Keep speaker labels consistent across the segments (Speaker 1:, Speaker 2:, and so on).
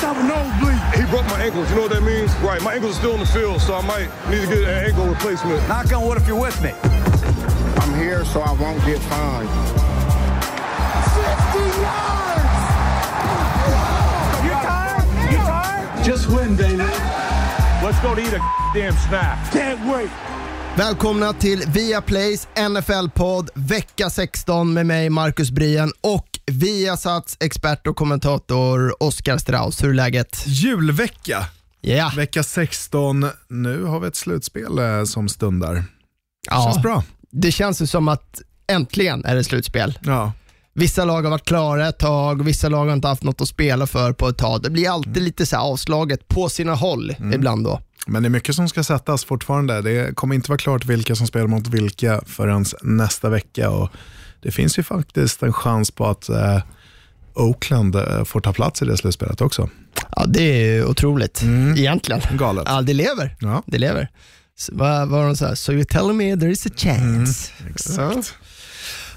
Speaker 1: have a nosebleed.
Speaker 2: He broke my ankles. You know what that means? Right. My ankles are still in the field, so I might need to get an ankle replacement.
Speaker 1: Knock on wood if you're with me.
Speaker 3: I'm here so I won't get fined.
Speaker 1: 60 yards! You tired? You tired?
Speaker 4: Just win, David. Let's go to eat a damn snack.
Speaker 1: Can't wait.
Speaker 5: Välkomna till Viaplays NFL-podd vecka 16 med mig Marcus Brien och Viasats expert och kommentator Oskar Strauss. Hur är läget?
Speaker 6: Julvecka,
Speaker 5: Ja,
Speaker 6: vecka 16. Nu har vi ett slutspel eh, som stundar.
Speaker 5: ja.
Speaker 6: Känns bra.
Speaker 5: det känns ju som att äntligen är det slutspel.
Speaker 6: Ja.
Speaker 5: Vissa lag har varit klara ett tag och vissa lag har inte haft något att spela för på ett tag. Det blir alltid lite så avslaget på sina håll ibland då.
Speaker 6: Men det är mycket som ska sättas fortfarande. Det kommer inte vara klart vilka som spelar mot vilka förrän nästa vecka. Och det finns ju faktiskt en chans på att eh, Oakland eh, får ta plats i det slutspelet också.
Speaker 5: Ja, det är otroligt egentligen.
Speaker 6: Galet.
Speaker 5: Ja, det lever.
Speaker 6: Ja.
Speaker 5: Det lever. Vad var de så här? So you're telling me there is a chance.
Speaker 6: Exakt.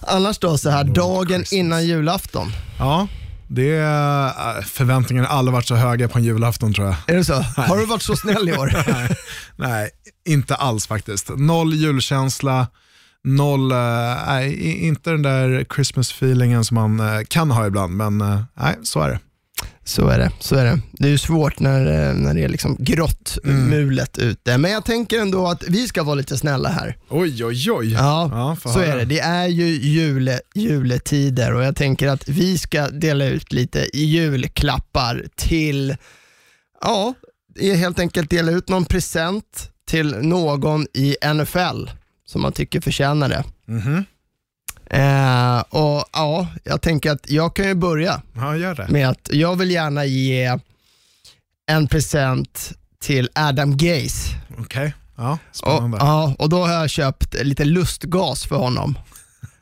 Speaker 5: Annars då, så här dagen
Speaker 6: Christmas.
Speaker 5: innan julafton.
Speaker 6: Ja, det är, eh, förväntningarna har aldrig varit så höga på en julafton tror jag.
Speaker 5: Är det så? Har du varit så snäll i år?
Speaker 6: Nej, nej, inte alls faktiskt. Noll julkänsla, noll, nej, i- inte den där Christmas-feelingen som man eh, kan ha ibland, men eh, nej, så är det.
Speaker 5: Så är det. Så är det. det är ju svårt när, när det är liksom grått,
Speaker 6: Mm.
Speaker 5: mulet ute. Men jag tänker ändå att vi ska vara lite snälla här.
Speaker 6: Oj, oj, oj.
Speaker 5: Ja,
Speaker 6: får
Speaker 5: så
Speaker 6: höra.
Speaker 5: är det. Det är ju jule, juletider och jag tänker att vi ska dela ut lite julklappar till, ja, helt enkelt dela ut någon present till någon i NFL som man tycker förtjänar det.
Speaker 6: Mhm.
Speaker 5: Eh, och ja, jag tänker att jag kan ju börja
Speaker 6: Ja, gör det.
Speaker 5: med att jag vill gärna ge en present till Adam Gaze.
Speaker 6: Okej, ja,
Speaker 5: Och, ja, och då har jag köpt lite lustgas för honom.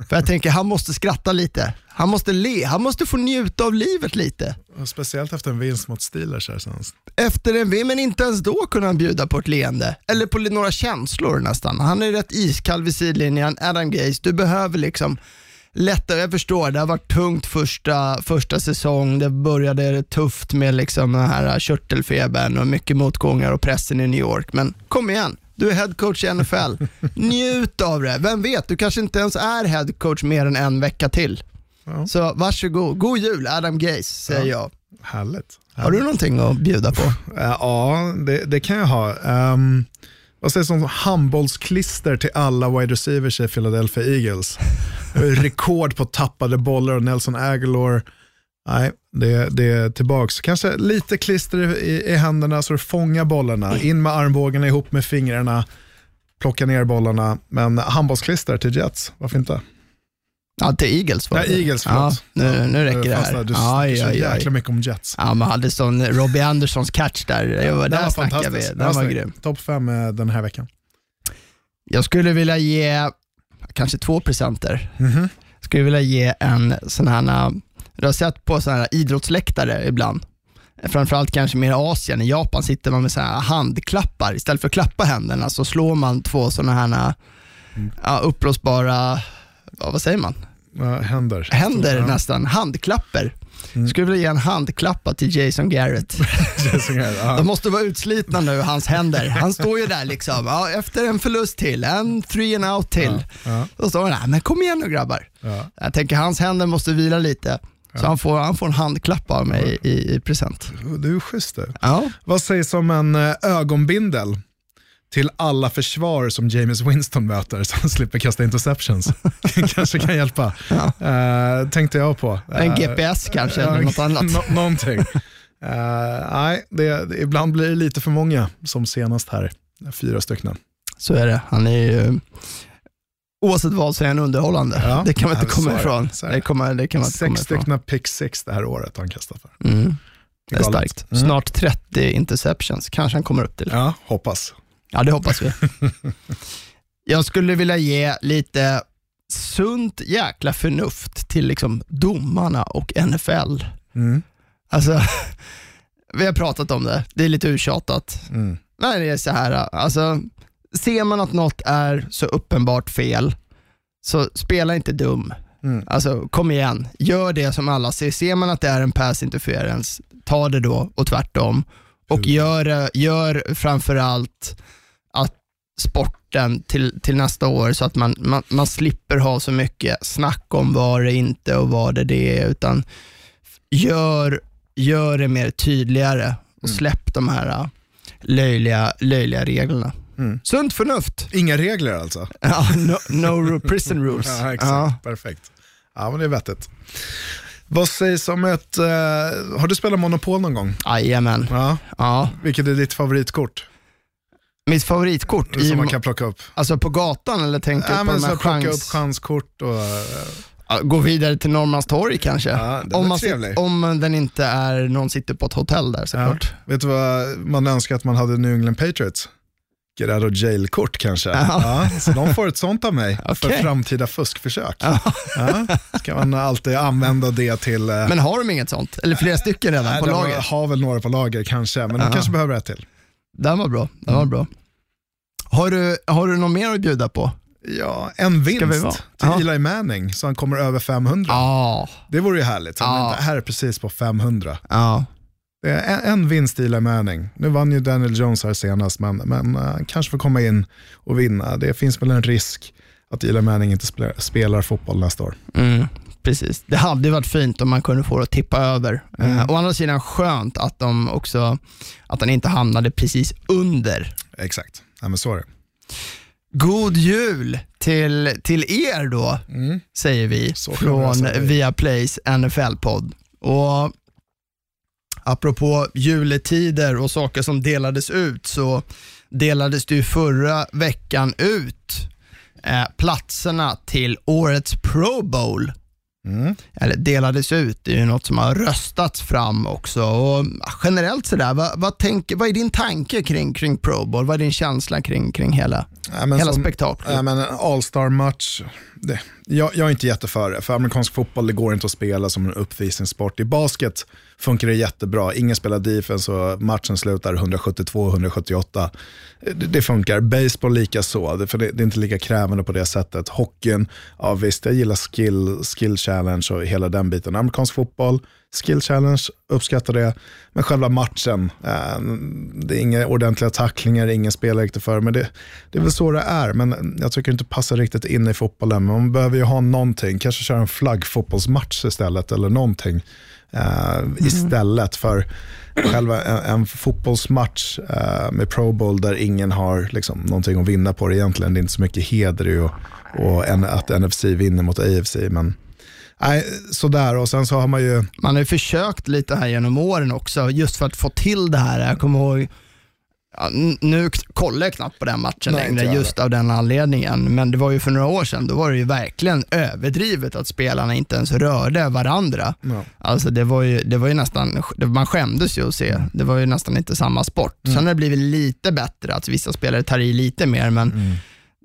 Speaker 5: För jag tänker, han måste skratta lite. Han måste le, han måste få njuta av livet lite.
Speaker 6: Och Speciellt efter en vinst mot Steelers här senast.
Speaker 5: Efter en vin, men inte ens då kunde han bjuda på ett leende. Eller på några känslor nästan. Han är rätt iskall vid sidlinjen. Adam Gaze, du behöver liksom lätta, jag förstår, det har varit tungt första, första säsong. Det började tufft med liksom den här körtelfebern och mycket motgångar och pressen i New York. Men kom igen, du är headcoach i NFL. Njut av det. Vem vet, du kanske inte ens är headcoach mer än en vecka till.
Speaker 6: Ja.
Speaker 5: Så varsågod. God jul Adam Gaze, säger jag.
Speaker 6: Härligt.
Speaker 5: Har du någonting att bjuda på?
Speaker 6: Ja, det, det kan jag ha. Um, vad sägs om handbollsklister till alla wide receivers i Philadelphia Eagles? Rekord på tappade bollar och Nelson Aguilar. Nej, det, det är tillbaks. Kanske lite klister i, i händerna så du fångar bollarna. In med armbågarna ihop med fingrarna. Plocka ner bollarna. Men handbollsklister till Jets, varför inte?
Speaker 5: Ja, till Eagles var det.
Speaker 6: Eagles,
Speaker 5: ja,
Speaker 6: förlåt.
Speaker 5: nu, nu räcker det här.
Speaker 6: Du snackar så jäkla mycket om Jets.
Speaker 5: Ja, man hade sån Robbie Andersons catch där. Det var,
Speaker 6: Den
Speaker 5: där
Speaker 6: var
Speaker 5: snackar vi.
Speaker 6: fantastisk.
Speaker 5: Den var
Speaker 6: snygg.
Speaker 5: grym.
Speaker 6: Topp fem eh, den här veckan.
Speaker 5: Jag skulle vilja ge, kanske två presenter.
Speaker 6: Mhm.
Speaker 5: Skulle vilja ge en sån här, du har sett på såna här idrottsläktare ibland. Framförallt kanske mer i Asien, i Japan sitter man med såna här handklappar. Istället för att klappa händerna så slår man två såna här
Speaker 6: Mm.
Speaker 5: ja, uppblåsbara, ja, vad säger man?
Speaker 6: Ja, händer.
Speaker 5: Händer
Speaker 6: Ja.
Speaker 5: nästan, handklapper.
Speaker 6: Mm.
Speaker 5: Skulle vilja ge en handklappa till Jason Garrett.
Speaker 6: Jason Garrett, ja.
Speaker 5: De måste vara utslitna nu, hans händer. Han står ju där liksom, ja, efter en förlust till, en three and out till.
Speaker 6: Ja,
Speaker 5: Då står han där, men kom igen nu grabbar.
Speaker 6: ja.
Speaker 5: Jag tänker hans händer måste vila lite. Så han, får, han får en handklapp av mig i, i present.
Speaker 6: Du är schysst du.
Speaker 5: Ja.
Speaker 6: Vad sägs om en eh, ögonbindel till alla försvar som James Winston möter så han slipper kasta interceptions? kanske kan hjälpa. Eh, tänkte jag på.
Speaker 5: En
Speaker 6: Eh,
Speaker 5: GPS kanske, eller något annat.
Speaker 6: nå- någonting. Nej, det, det, ibland blir det lite för många, som senast här. Fyra stycken.
Speaker 5: Så är det. Han är ju, oavsett vad så är han underhållande.
Speaker 6: Ja.
Speaker 5: Det kan man inte komma ifrån.
Speaker 6: Så är
Speaker 5: Det,
Speaker 6: det.
Speaker 5: kommer, det kan man inte komma
Speaker 6: Sex
Speaker 5: ifrån.
Speaker 6: stycken pick six det här året har han kastat för.
Speaker 5: Mm. Det är starkt.
Speaker 6: Mm.
Speaker 5: Snart 30 interceptions, kanske han kommer upp till.
Speaker 6: Ja, hoppas.
Speaker 5: Ja, det hoppas vi. Jag skulle vilja ge lite sunt jäkla förnuft till liksom domarna och NFL.
Speaker 6: Mm.
Speaker 5: Alltså, vi har pratat om det, det är lite uttjatat.
Speaker 6: Mm.
Speaker 5: Nej, det är så här, alltså, ser man att något är så uppenbart fel, så spela inte dum.
Speaker 6: Mm.
Speaker 5: Alltså kom igen, gör det som alla ser. Ser man att det är en pass interference, ta det då och tvärtom. Och gör, det- gör framförallt att sporten till, till nästa år så att man, man, man slipper ha så mycket snack om vad det inte och vad det, det är, utan gör, gör det mer tydligare och släpp de här äh, löjliga, löjliga reglerna. Sunt förnuft.
Speaker 6: Inga regler alltså?
Speaker 5: Ja, no, no prison rules.
Speaker 6: Ja, exakt.
Speaker 5: Ja.
Speaker 6: Perfekt. Ja, men det är vettigt. Vad sägs om ett... eh, har du spelat Monopol någon gång?
Speaker 5: Jajamän.
Speaker 6: Ja.
Speaker 5: Ja.
Speaker 6: Vilket är ditt favoritkort?
Speaker 5: Mitt favoritkort i,
Speaker 6: Som man kan plocka upp?
Speaker 5: alltså på gatan eller tänker du
Speaker 6: Ja,
Speaker 5: på
Speaker 6: men
Speaker 5: de
Speaker 6: så
Speaker 5: här
Speaker 6: plocka upp
Speaker 5: chans...
Speaker 6: chanskort och...
Speaker 5: Ja, Gå vidare till Norrmalmstorg kanske.
Speaker 6: Ja,
Speaker 5: om, man, om den inte är, någon sitter på ett hotell där
Speaker 6: Ja.
Speaker 5: såklart.
Speaker 6: Vet du vad man önskar att man hade New England Patriots? Out of jail-kort kanske. Ja. så de får ett sånt av mig för
Speaker 5: Okej.
Speaker 6: framtida fuskförsök. Ja. Ska man alltid använda det till... eh,
Speaker 5: Men har de inget sånt? Eller flera stycken redan
Speaker 6: nej,
Speaker 5: på lager?
Speaker 6: har väl några på lager kanske, men de
Speaker 5: Ja.
Speaker 6: kanske behöver ett till.
Speaker 5: Den var bra. Den var bra. Har du, har du något mer att bjuda på?
Speaker 6: Ja, en vinst till
Speaker 5: Ja.
Speaker 6: Eli Manning så han kommer över 500.
Speaker 5: Ja.
Speaker 6: Det vore ju härligt.
Speaker 5: Ja.
Speaker 6: Det här är precis på 500.
Speaker 5: ja.
Speaker 6: Det är en, vinst Eli Manning. Nu vann ju Daniel Jones här senast, men, men eh, han kanske får komma in och vinna. Det finns väl en risk att Eli Manning inte spelar, spelar fotboll nästa år.
Speaker 5: Mm, precis. Det hade varit fint om man kunde få det att tippa över.
Speaker 6: Mm.
Speaker 5: Eh, å andra sidan skönt att de också, att den inte hamnade precis under.
Speaker 6: Exakt, ja, men så är det.
Speaker 5: God jul till, till er då, säger vi
Speaker 6: Mm. Så
Speaker 5: från. Viaplays NFL-podd. Och apropå juletider och saker som delades ut så delades det ju förra veckan ut eh, platserna till årets Pro Bowl.
Speaker 6: Mm.
Speaker 5: Eller delades ut, det är ju något som har röstats fram också. Och generellt sådär, vad, vad, tänker, vad är din tanke kring, kring Pro Bowl? Vad är din känsla kring, kring hela,
Speaker 6: Ja,
Speaker 5: hela
Speaker 6: som-
Speaker 5: spektaklet?
Speaker 6: Ja, men en All-star-match, jag, jag är inte jätteför det. För amerikansk fotboll det går inte att spela som en uppvisningssport. I basket funkar det jättebra. Ingen spelar defense och matchen slutar 172-178. Det, det funkar. Baseball lika så, det, för det, det är inte lika krävande på det sättet. Hockeyn, ja visst, jag gillar skill, skill challenge och hela den biten. Amerikansk fotboll, skill challenge, uppskattar det. Men själva matchen, eh, det är inga ordentliga tacklingar, ingen spelar riktigt för. Men det, det är väl så det är. Men jag tycker inte passar riktigt in i fotbollen. Men man behöver ju ha någonting, kanske köra en flaggfotbollsmatch istället eller någonting mm. Istället för själva en, en fotbollsmatch eh, med Pro Bowl där ingen har liksom, någonting att vinna på det egentligen. Det är inte så mycket heder i och, och en, att NFC vinner mot AFC. Men nej, sådär. Och sen så har man ju
Speaker 5: Man har ju försökt lite här genom åren också, just för att få till det här. Jag kommer ihåg, ja, nu kollar jag knappt på den matchen
Speaker 6: Nej,
Speaker 5: längre, just av den anledningen. Men det var ju för några år sedan, då var det ju verkligen överdrivet att spelarna inte ens rörde varandra.
Speaker 6: Ja.
Speaker 5: Alltså det var ju, det var ju nästan, man skämdes ju att se. Det var ju nästan inte samma sport. Sen har det blivit lite bättre, att vissa spelare tar i lite mer, men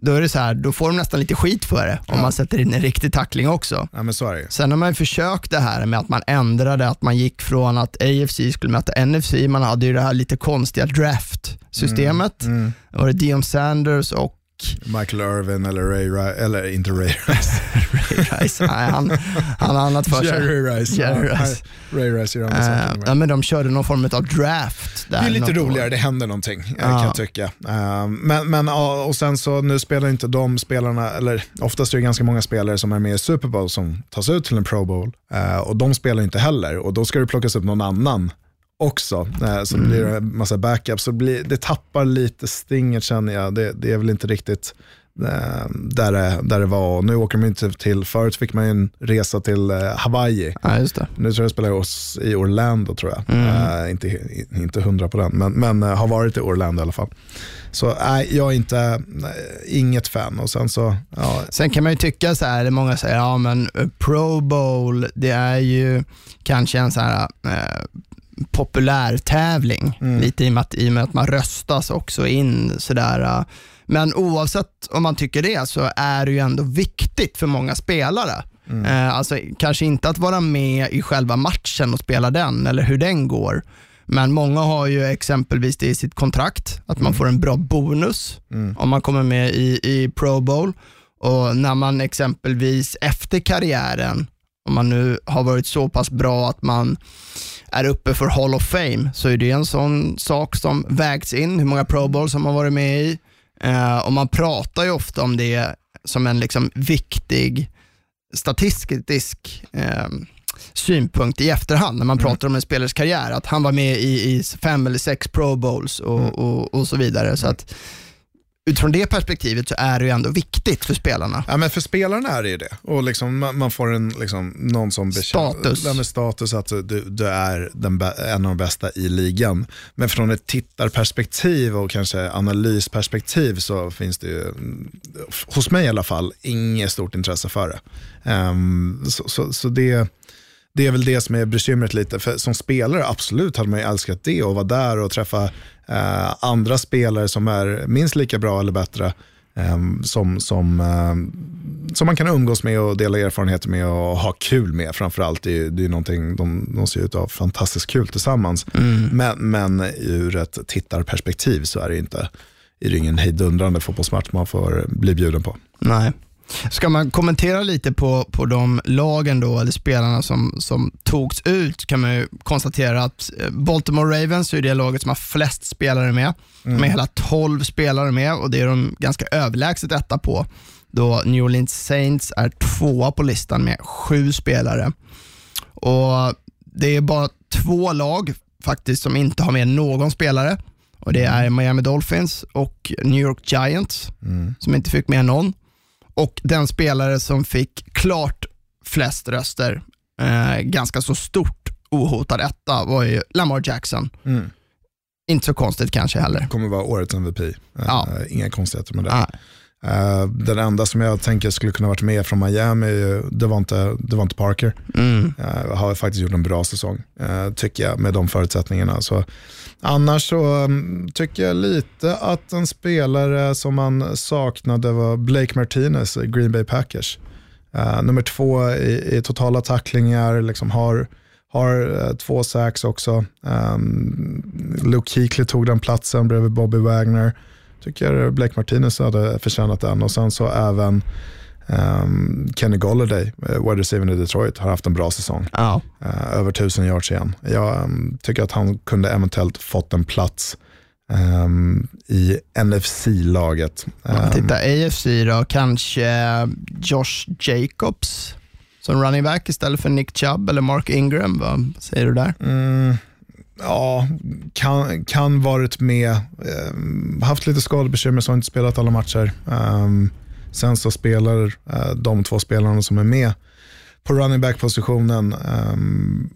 Speaker 5: då är det så här, då får de nästan lite skit för det, om man sätter in en riktig tackling också.
Speaker 6: Ja, men så.
Speaker 5: Sen har man ju försökt det här med att man ändrade, att man gick från att AFC skulle möta NFC, man hade ju det här lite konstiga draft-systemet.
Speaker 6: Mm.
Speaker 5: Det var det Dion Sanders och
Speaker 6: Michael Irvin eller Ray Rice, eller inte Ray Rice.
Speaker 5: Ray Rice. Nej, han, han har annat för sig.
Speaker 6: Jerry Rice.
Speaker 5: Jerry
Speaker 6: Ja,
Speaker 5: Rice.
Speaker 6: Ray Rice andra
Speaker 5: Eh,
Speaker 6: saker.
Speaker 5: ja, men de körde någon form av draft. Där
Speaker 6: Det är lite
Speaker 5: något år.
Speaker 6: roligare, det händer någonting
Speaker 5: Ja.
Speaker 6: kan jag tycka. Eh, Men, men ja, och sen så nu spelar inte de spelarna, eller oftast är det ganska många spelare som är med i Super Bowl som tas ut till en Pro Bowl Eh, och de spelar inte heller och då ska det plockas upp någon annan också. Eh, Så blir det en massa backups, så blir, det tappar lite stinget känner jag. Det, det är väl inte riktigt eh, där det, där det var. Och nu åker man inte till, förut fick man ju en resa till eh, Hawaii.
Speaker 5: Ja, just det.
Speaker 6: Nu tror jag spelar oss i Orlando tror jag.
Speaker 5: Mm.
Speaker 6: Eh, inte, inte hundra på den, men, men har varit i Orlando i alla fall. Så nej, jag är inte, inget fan. Och sen så, ja,
Speaker 5: Sen kan man ju tycka så här, många säger, ja men Pro Bowl, det är ju kanske en så här eh, populär tävling. Lite i och, med att, i och med att man röstas också in sådär. eh. Men oavsett om man tycker det så är det ju ändå viktigt för många spelare. Eh, alltså kanske inte att vara med i själva matchen och spela den eller hur den går. Men många har ju exempelvis det i sitt kontrakt, att man får en bra bonus om man kommer med i, i Pro Bowl. Och när man exempelvis efter karriären, om man nu har varit så pass bra att man är uppe för Hall of Fame så är det en sån sak som vägts in, hur många Pro Bowls som man varit med i. Eh, och man pratar ju ofta om det som en liksom viktig statistisk eh, synpunkt i efterhand när man pratar om en spelares karriär, att han var med i, i fem eller sex Pro Bowls och, och, och så vidare. Så att utifrån det perspektivet så är det ju ändå viktigt för spelarna.
Speaker 6: Ja, men för spelarna är det ju det. Och liksom, man, man får en, liksom, någon som bekänner,
Speaker 5: Status.
Speaker 6: Att du, du är den, en av de bästa i ligan. Men från ett tittarperspektiv och kanske analysperspektiv så finns det ju, mm, hos mig i alla fall, inget stort intresse för det. Ehm, så så, så det, det är väl det som är bekymret lite. För som spelare, absolut hade man ju älskat det och vara där och träffa eh, andra spelare som är minst lika bra eller bättre. eh, som, som, eh, som man kan umgås med och dela erfarenheter med och ha kul med framförallt. Det är, det är någonting, de, de ser ut att ha fantastiskt kul tillsammans. Men, men ur ett tittarperspektiv så är det inte är det ingen hejdundrande fotbollsmatch man får bli bjuden på.
Speaker 5: Nej. Ska man kommentera lite på, på de lagen då, eller spelarna som, som togs ut, kan man ju konstatera att eh, Baltimore Ravens är det laget som har flest spelare med. De är hela 12 spelare med och det är de ganska överlägset etta på. Då New Orleans Saints är tvåa på listan med sju spelare. Och Det är bara två lag faktiskt som inte har med någon spelare. Och Det är Miami Dolphins och New York Giants som inte fick med någon. Och den spelare som fick klart flest röster, eh, ganska så stort ohotad etta, var ju Lamar Jackson.
Speaker 6: Mm.
Speaker 5: Inte så konstigt kanske heller.
Speaker 6: kommer vara årets MVP. Eh,
Speaker 5: Ja.
Speaker 6: Inga konstigheter med det.
Speaker 5: Ah,
Speaker 6: Eh, den enda som jag tänker skulle kunna varit med från Miami, det var inte, det var inte Parker.
Speaker 5: mm,
Speaker 6: Uh, har faktiskt gjort en bra säsong, eh, tycker jag, med de förutsättningarna. Så, annars så mm, tycker jag lite att en spelare som man saknade var Blake Martinez Green Bay Packers. Nummer två i, i totala tacklingar, liksom har, har två sacks också. Um, Luke Kuechly tog den platsen bredvid Bobby Wagner. Tycker Blake Martinez hade förtjänat den och sen så även um, Kenny Golladay, uh, wide receiver i Detroit, har haft en bra säsong.
Speaker 5: ja.
Speaker 6: Eh, över tusen yards igen. Jag um, tycker att han kunde eventuellt fått en plats um, i NFC-laget. Um,
Speaker 5: Titta AFC då, kanske Josh Jacobs som running back istället för Nick Chubb eller Mark Ingram. Vad säger du där?
Speaker 6: Mm, ja, kan, kan varit med, um, haft lite skadebekymmer så har inte spelat alla matcher. Um, sen så spelar uh, de två spelarna som är med på running back-positionen um,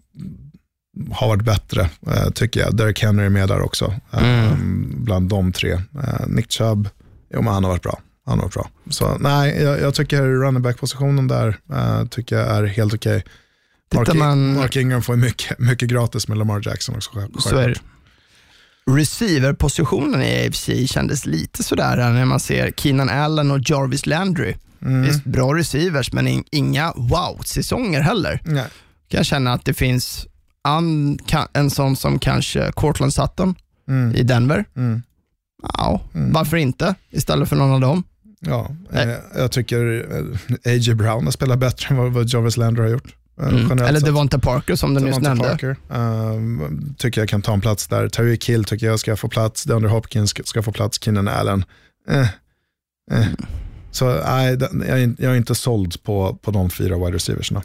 Speaker 6: har varit bättre, uh, tycker jag. Derek Henry är med där också, um, bland de tre. Uh, Nick Chubb, jo men han har varit bra. Han har varit bra. Så nej, jag, jag tycker running back-positionen där uh, tycker jag är helt okej. Mark,
Speaker 5: man-
Speaker 6: Mark Ingram får mycket, mycket gratis med Lamar Jackson också. själv-
Speaker 5: Så är det. Receiver-positionen i AFC kändes lite sådär här när man ser Keenan Allen och Jarvis Landry. Visst, bra receivers, men in, inga wow-säsonger heller.
Speaker 6: Nej.
Speaker 5: Kan jag känna att det finns an, en sån som kanske Cortland Sutton
Speaker 6: Mm.
Speaker 5: i Denver.
Speaker 6: Mm.
Speaker 5: Ja, varför inte istället för någon av dem?
Speaker 6: Ja, eh, jag tycker eh, A.J. Brown har spelat bättre än vad, vad Jarvis Landry har gjort. Eh,
Speaker 5: Mm. Eller. Devonta Parker som du nyss nämnde.
Speaker 6: Parker, ehm, tycker jag kan ta en plats där. Terry Kill tycker jag ska få plats. DeAndre Hopkins ska, ska få plats. Keenan Allen. Eh, eh. Så nej, jag är inte såld på, på de fyra wide receiversna.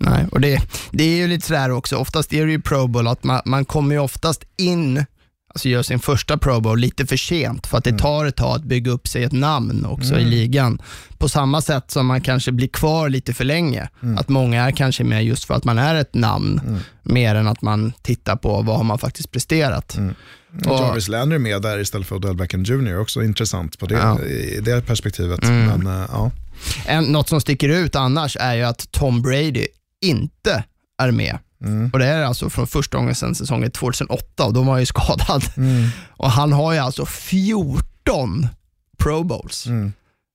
Speaker 5: Nej, och det, det är ju lite sådär också, oftast är det ju Pro Bowl att man, man kommer ju oftast in, alltså gör sin första Pro Bowl lite för sent för att det tar ett tag att bygga upp sig ett namn också i ligan. På samma sätt som man kanske blir kvar lite för länge. Att många är kanske med just för att man är ett namn, mer än att man tittar på vad har man faktiskt presterat. Och-
Speaker 6: Jarvis Landry är med där istället för Odell Beckham Jr. Också intressant på det,
Speaker 5: Ja.
Speaker 6: i det perspektivet. Men eh, ja.
Speaker 5: En, något som sticker ut annars är ju att Tom Brady inte är med. Och Det är alltså från första gången sedan säsongen 2008 och då var han ju skadad. Och Han har ju alltså 14 Pro Bowls.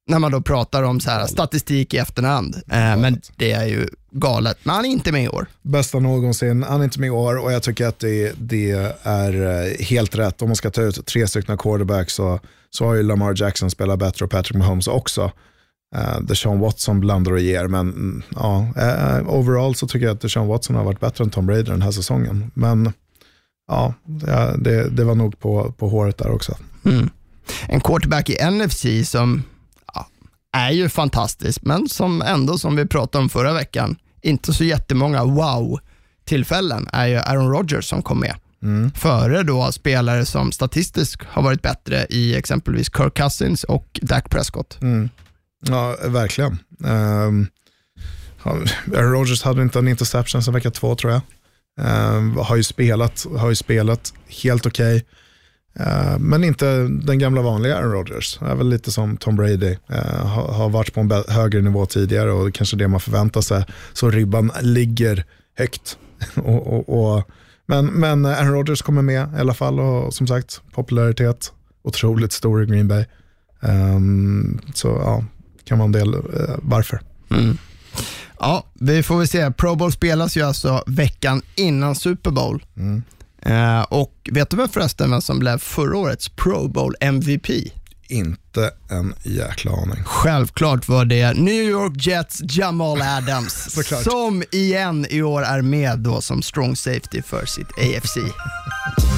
Speaker 5: När man då pratar om så här, statistik i efterhand. Eh, men det är ju galet. Men han är inte med i år.
Speaker 6: bästa någonsin. Han är inte med i år och jag tycker att det, det är eh, helt rätt. Om man ska ta ut tre stycken quarterbacks så, så har ju Lamar Jackson spelat bättre och Patrick Mahomes också. Uh, Deshaun Watson blandar och ger. Men mm, ja, uh, overall så tycker jag att Deshaun Watson har varit bättre än Tom Brady den här säsongen. Men ja, det, det, det var nog på, på håret där också.
Speaker 5: Mm. En quarterback i NFC som ja, är ju fantastisk, men som ändå, som vi pratade om förra veckan, inte så jättemånga wow-tillfällen är ju Aaron Rodgers som kom med. Mm. Före då spelare som statistiskt har varit bättre i exempelvis Kirk Cousins och Dak Prescott.
Speaker 6: Mm. Ja, verkligen. Um, Aaron Rodgers hade inte en interception sen vecka två tror jag. Um, har, ju spelat, har ju spelat helt okej. Okay. Uh, men inte den gamla vanliga Aaron Rodgers. är väl lite som Tom Brady. Eh, uh, har, har, varit på en högre nivå tidigare och kanske det man förväntar sig. Så ribban ligger högt. och, och, och, men, men Aaron Rodgers kommer med i alla fall och som sagt popularitet otroligt stor i Green Bay. Um, så ja, kan man del uh, varför. Mm.
Speaker 5: Ja, vi får väl se. Pro Bowl spelas ju alltså veckan innan Super Bowl. Mm. Uh, och vet du vem förresten vem som blev förra årets Pro Bowl MVP?
Speaker 6: Inte en jäkla aning.
Speaker 5: Självklart var det New York Jets Jamal Adams som igen i år är med då som strong safety för sitt AFC.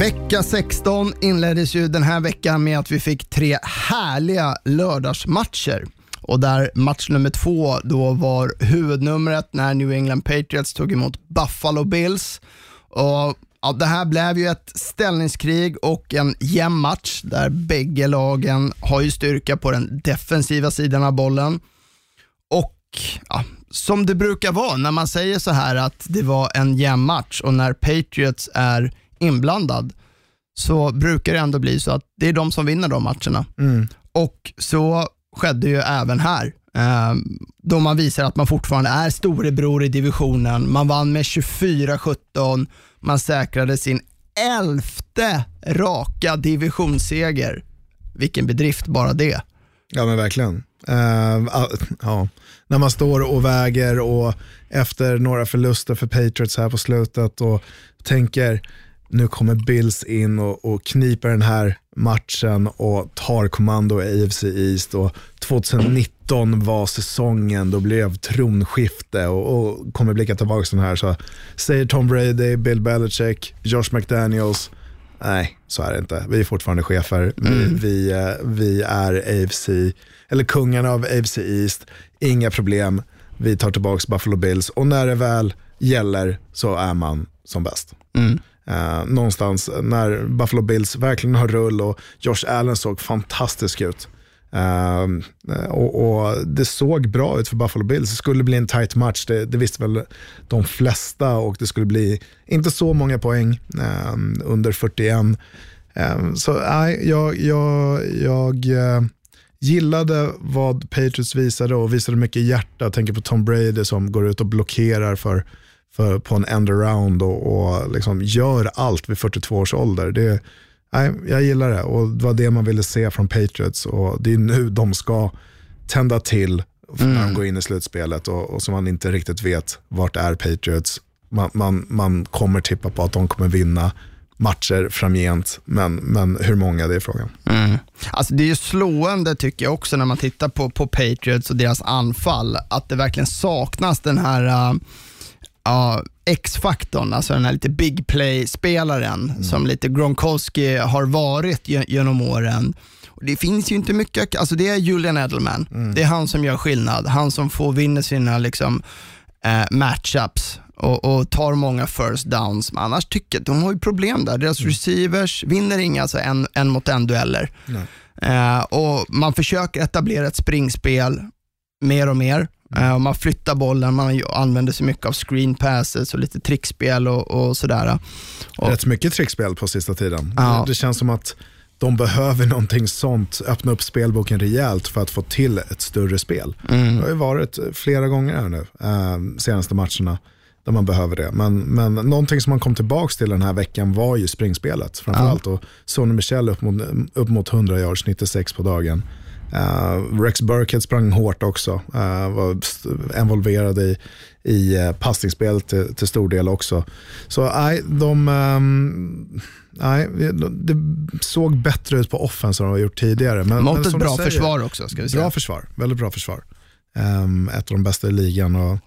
Speaker 5: Vecka 16 inleddes ju den här veckan med att vi fick tre härliga lördagsmatcher. Och där match nummer två då var huvudnumret när New England Patriots tog emot Buffalo Bills. Och ja, det här blev ju ett ställningskrig och en jämn match där bägge lagen har ju styrka på den defensiva sidan av bollen. Och ja, som det brukar vara när man säger så här att det var en jämn match och när Patriots är inblandad så brukar det ändå bli så att det är de som vinner de matcherna. Mm. Och så skedde ju även här. Eh, då man visar att man fortfarande är storebror i divisionen. Man vann med 24-17. Man säkrade sin elfte raka divisionsseger. Vilken bedrift bara det.
Speaker 6: Ja men verkligen. Uh, ja. När man står och väger och efter några förluster för Patriots här på slutet och tänker nu kommer Bills in och, och kniper den här matchen och tar kommando i AFC East. Och 2019 var säsongen, då blev tronskifte och, och kommer blicka tillbaka till den här. Så säger Tom Brady, Bill Belichick, Josh McDaniels. Nej, så är det inte. Vi är fortfarande chefer. Mm. Vi, vi, eh, vi är AFC, eller kungarna av AFC East. Inga problem. Vi tar tillbaka Buffalo Bills och när det väl gäller så är man som bäst. Mm. Eh, någonstans när Buffalo Bills verkligen har rull och Josh Allen såg fantastisk ut. Eh, och, och, Det såg bra ut för Buffalo Bills. Det skulle bli en tight match, det, det visste väl de flesta och det skulle bli inte så många poäng, eh, under 41. Eh, så nej, jag, jag, jag eh, gillade vad Patriots visade och visade mycket hjärta. Jag tänker på Tom Brady som går ut och blockerar för för, på en end-around och, och liksom gör allt vid 42 års ålder. Det, nej, jag gillar det och det var det man ville se från Patriots och det är nu de ska tända till mm. när de går in i slutspelet och, och så man inte riktigt vet vart är Patriots. Man, man, man kommer tippa på att de kommer vinna matcher framgent, men, men hur många det är frågan.
Speaker 5: Mm. Alltså det är ju slående tycker jag också när man tittar på, på Patriots och deras anfall, att det verkligen saknas den här uh ja, X-faktorn, alltså den här lite big play-spelaren mm. som lite Gronkowski har varit genom åren. Och det finns ju inte mycket, alltså det är Julian Edelman. Mm. Det är han som gör skillnad. Han som får vinna sina liksom, eh, matchups och, och, tar många first downs. Men annars tycker de har ju problem där. Deras mm. receivers vinner inga alltså en, en mot en dueller. Eh, och man försöker etablera ett springspel mer och mer. Uh, man flyttar bollen, man använder sig mycket av screen passes och lite trickspel och, och sådär.
Speaker 6: Och, Rätt mycket trickspel på sista tiden. Uh. Det känns som att de behöver någonting sånt, öppna upp spelboken rejält för att få till ett större spel. Mm. Det har ju varit flera gånger här nu, uh, senaste matcherna, där man behöver det. Men, men någonting som man kom tillbaka till den här veckan var ju springspelet framförallt. Ja. Och Sonny Michel upp mot, upp mot 100 yards, 96 på dagen. Uh, Rex Burkhead sprang hårt också, uh, var involverad i, i uh, passningsspelet till, till, stor del också. Så nej, de, um, nej, det såg bättre ut på offensen än de har gjort tidigare. Men,
Speaker 5: Mot ett bra
Speaker 6: säger,
Speaker 5: försvar också ska vi säga.
Speaker 6: Bra försvar, väldigt bra försvar. Um, ett av de bästa i ligan. Och,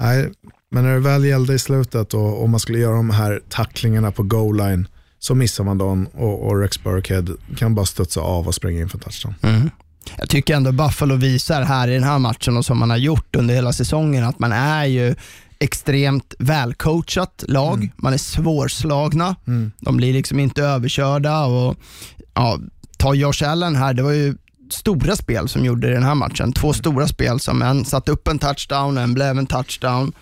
Speaker 6: nej, men när det väl gällde i slutet och, och man skulle göra de här tacklingarna på goal line så missar man dem och, och Rex Burkhead kan bara studsa av och springa in för touchdown.
Speaker 5: Mm. Jag tycker ändå Buffalo visar här i den här matchen och som man har gjort under hela säsongen att man är ju extremt välcoachat lag. Mm. Man är svårslagna. Mm. De blir liksom inte överkörda. Och, ja, ta Josh Allen här, det var ju stora spel som gjorde den här matchen. Två stora spel som en satte upp en touchdown, en blev en touchdown.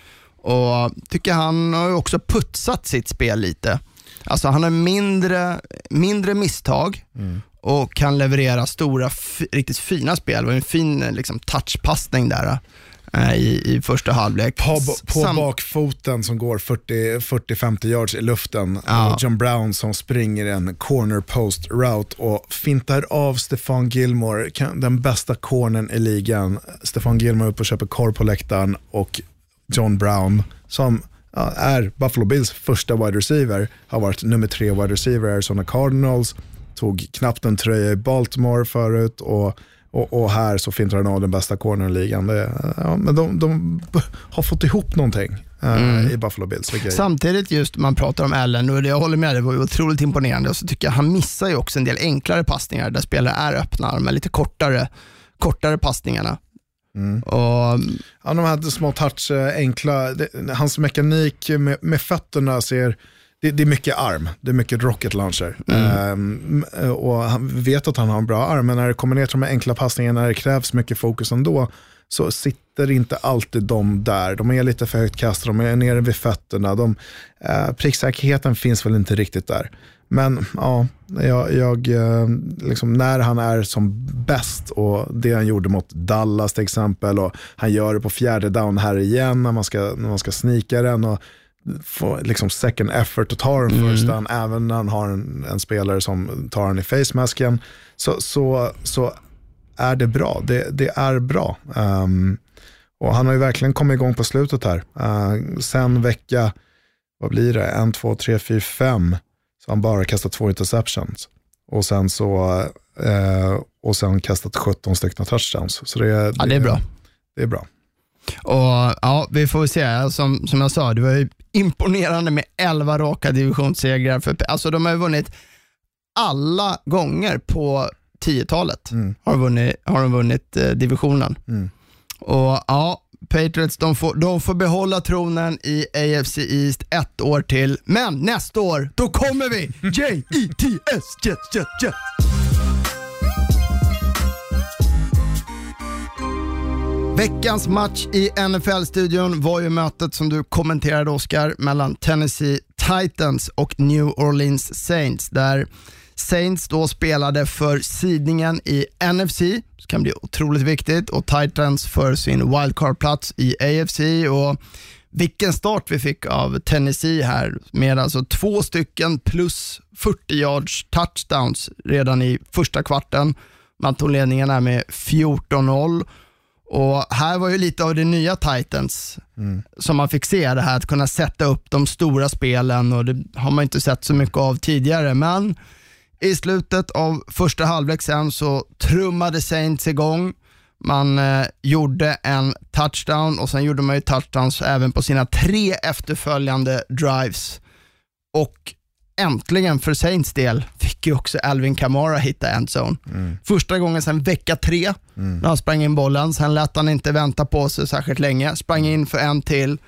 Speaker 5: Och tycker han har också putsat sitt spel lite. Alltså han har mindre, mindre misstag mm. Och kan leverera stora, riktigt fina spel. Det var en fin liksom, touchpassning där äh, i, i första halvlek.
Speaker 6: På, på Sam bakfoten som går 40-50 yards i luften. Ja. John Brown som springer en corner post route och fintar av Stefan Gilmore, den bästa cornern i ligan. Stefan Gilmore upp och köper korv på läktaren och John Brown som är Buffalo Bills första wide receiver, har varit nummer tre wide receiver i Arizona Cardinals, tog knappt en tröja i Baltimore förut och, och, och här så fintar han av den bästa cornern i ligan. Det, ja, men de, de, har fått ihop någonting uh, mm. i Buffalo Bills.
Speaker 5: Samtidigt just man pratar om Allen och jag håller med, det var otroligt imponerande och så tycker jag han missar ju också en del enklare passningar där spelare är öppna, de är lite kortare, kortare passningarna.
Speaker 6: Mm. Och, ja, de här små touch, eh, enkla, det, hans mekanik med, med fötterna ser, det, det, är mycket arm, det är mycket rocket launcher. Mm. Um, och han vet att han har en bra arm, men när det kommer ner till de enkla passningarna, när det krävs mycket fokus ändå, så sitter inte alltid de där. De är lite för högt kastade, de är nere vid fötterna. De, uh, pricksäkerheten finns väl inte riktigt där. Men ja, jag, jag, eh, liksom, när han är som bäst och det han gjorde mot Dallas till exempel och han gör det på fjärde down här igen när man ska, när man ska snika den och få liksom second effort och ta den mm. first down även när han har en, en spelare som tar den i facemasken så, så, så är det bra. Det, det är bra. Um, och han har ju verkligen kommit igång på slutet här. Uh, sen vecka, vad blir det, en, två, tre, fyra, fem han bara kastat två interceptions. Och sen så eh, och sen kastat 17 stycken touchdowns. Så det,
Speaker 5: ja, det är bra.
Speaker 6: Det är bra.
Speaker 5: Och ja, Vi får se, som, som jag sa, det var ju imponerande med 11 raka divisionssegrar. För, alltså de har ju vunnit alla gånger på 10-talet. Mm. Har, vunnit, har de vunnit eh, divisionen. Mm. Och ja, Patriots de får, de får behålla tronen i AFC East ett år till, men nästa år, då kommer vi! J-E-T-S, Jets, Jets, Jets! Veckans match i NFL-studion var ju mötet som du kommenterade Oscar mellan Tennessee Titans och New Orleans Saints där Saints då spelade för sidningen i NFC, det kan bli otroligt viktigt, och Titans för sin wildcard-plats i AFC. Och vilken start vi fick av Tennessee här med alltså två stycken plus 40 yards touchdowns redan i första kvarten. Man tog ledningen här med 14-0 och här var ju lite av det nya Titans mm. som man fick se, det här att kunna sätta upp de stora spelen och det har man inte sett så mycket av tidigare. Men i slutet av första halvlek sen så trummade Saints igång. Man eh, gjorde en touchdown och sen gjorde man ju touchdowns även på sina tre efterföljande drives. Och äntligen för Saints del fick ju också Alvin Kamara hitta endzone. Mm. Första gången sedan vecka tre mm. när han sprang in bollen. Sen lät han inte vänta på sig särskilt länge. Sprang in för en till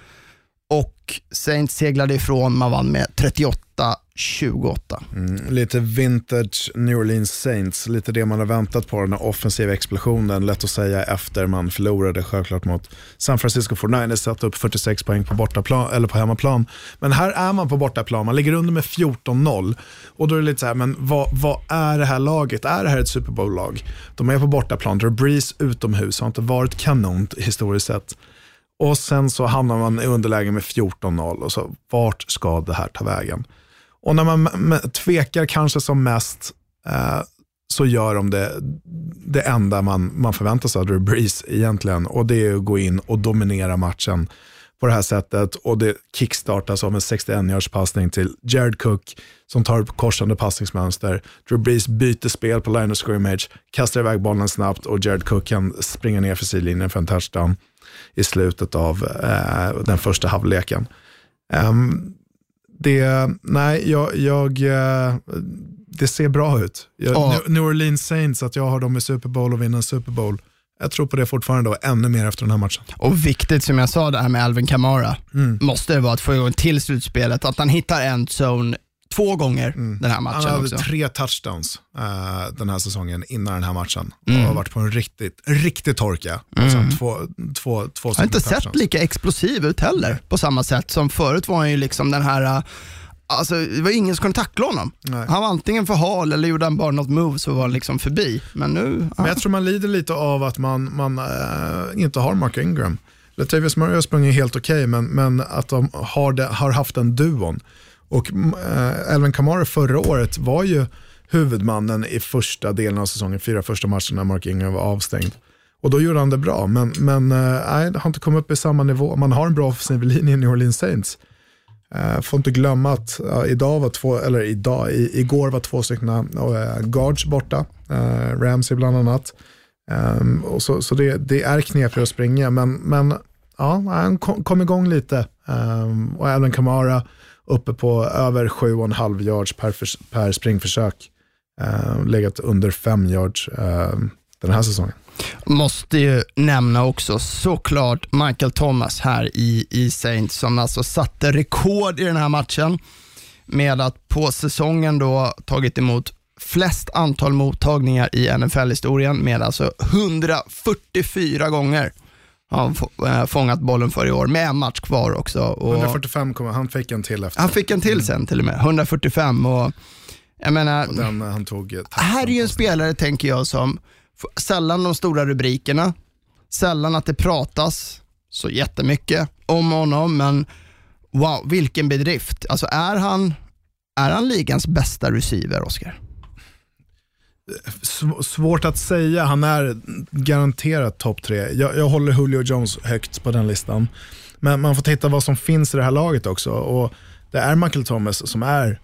Speaker 5: och Saints seglade ifrån. Man vann med 38 28.
Speaker 6: Mm, lite vintage New Orleans Saints, lite det man har väntat på, den här offensiva explosionen. Lätt att säga efter man förlorade självklart mot San Francisco 49ers, satte upp 46 poäng på, bortaplan, eller på hemmaplan. Men här är man på bortaplan, man ligger under med 14-0. Och då är det lite så här, men vad, vad är det här laget? Är det här ett Super Bowl-lag? De är på bortaplan, Drew Brees utomhus, har inte varit kanon historiskt sett. Och sen så hamnar man i underläge med 14-0 och så vart ska det här ta vägen? Och när man tvekar kanske som mest, eh, så gör de det, det enda man, man förväntar sig av Drew Brees egentligen och det är att gå in och dominera matchen på det här sättet och det kickstartas av en 61 yards passning till Jared Cook som tar upp korsande passningsmönster. Drew Brees byter spel på line of scrimmage, kastar iväg bollen snabbt och Jared Cook kan springa ner för sidlinjen för en touchdown i slutet av eh, den första halvleken. Um, det, nej, jag, jag, eh, det ser bra ut. Jag,
Speaker 5: Ja.
Speaker 6: New Orleans Saints, att jag har dem i Super Bowl och vinner en Super Bowl. Jag tror på det fortfarande och ännu mer efter den här matchen.
Speaker 5: Och viktigt som jag sa det här med Alvin Kamara,
Speaker 6: Mm.
Speaker 5: måste det vara att få igång till slutspelet, att han hittar en zone två gånger den här
Speaker 6: Han
Speaker 5: matchen
Speaker 6: hade
Speaker 5: också.
Speaker 6: tre touchdowns eh, den här säsongen innan den här matchen
Speaker 5: Mm.
Speaker 6: och har varit på en riktigt, riktig torka. Sen två, två, två
Speaker 5: Han har inte
Speaker 6: stycken
Speaker 5: sett lika explosiv ut heller på samma sätt som förut var han ju liksom den här, äh, alltså det var ingen som kunde tackla honom.
Speaker 6: Nej.
Speaker 5: Han var antingen för hal eller gjorde han bara något move så var han liksom förbi. Men nu,
Speaker 6: Men jag tror man lider lite av att man, man eh, inte har Mark Ingram. Latavius Murray har sprungit helt okej, men, men att de har, det, har haft den duon. Och eh, Alvin Kamara förra året var ju huvudmannen i första delen av säsongen, fyra första matcherna när Mark Ingram var avstängd. Och då gjorde han det bra, men, men eh, nej, det har inte kommit upp i samma nivå. Man har en bra offensiv linje i New Orleans Saints. Eh, får inte glömma att ja, idag var två, eller idag, i, igår var två stycken uh, guards borta, uh, Ramsey bland annat. Um, och så så det, det är knepigare att springa, men, men ja, han kom, kom igång lite. Um, och även Kamara uppe på över 7,5 yards per, för, per springförsök. Eh, legat under 5 yards eh, den här säsongen.
Speaker 5: måste ju nämna också såklart Michael Thomas här i, i Saints som alltså satte rekord i den här matchen med att på säsongen då tagit emot flest antal mottagningar i NFL-historien med alltså 144 gånger har han eh, fångat bollen för i år med en match kvar också. Och
Speaker 6: 145 kom han fick en till efter.
Speaker 5: han fick en till sen till och med, 145 och jag menar,
Speaker 6: Och den han tog. eh,
Speaker 5: här är ju en spelare, tänker jag, som sällan de stora rubrikerna, sällan att det pratas så jättemycket om honom, men wow, vilken bedrift. Alltså är han, är han ligans bästa receiver, Oscar?
Speaker 6: Sv- svårt att säga, han är garanterat topp tre. Jag, jag håller Julio Jones högt på den listan. Men man får titta vad som finns i det här laget också. Och det är Michael Thomas som är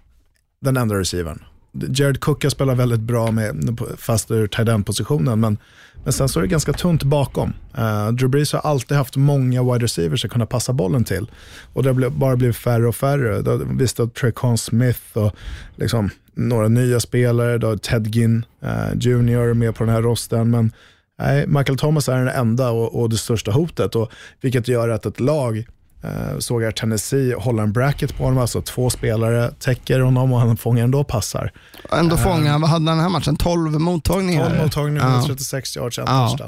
Speaker 6: den enda receivern. Jared Cook har spelat väldigt bra med, fast ur tight end-positionen, men, men sen så är det ganska tunt bakom. Uh, Drew Brees har alltid haft många wide receivers att kunna passa bollen till. Och det har bara blivit färre och färre. Då, har- Visst har Trecon Smith och liksom några nya spelare, då Ted Ginn eh, uh, Jr. med på den här rosten, men nej, Michael Thomas är den enda och, och det största hotet, och, vilket gör att ett lag Eh, såg jag Tennessee hålla en bracket på honom, alltså två spelare täcker honom och han fångar ändå passar.
Speaker 5: Ändå fångar han, vad hade han den här matchen? 12 mottagningar?
Speaker 6: 12 mottagningar,
Speaker 5: Ja.
Speaker 6: 136 yards, en
Speaker 5: Ja.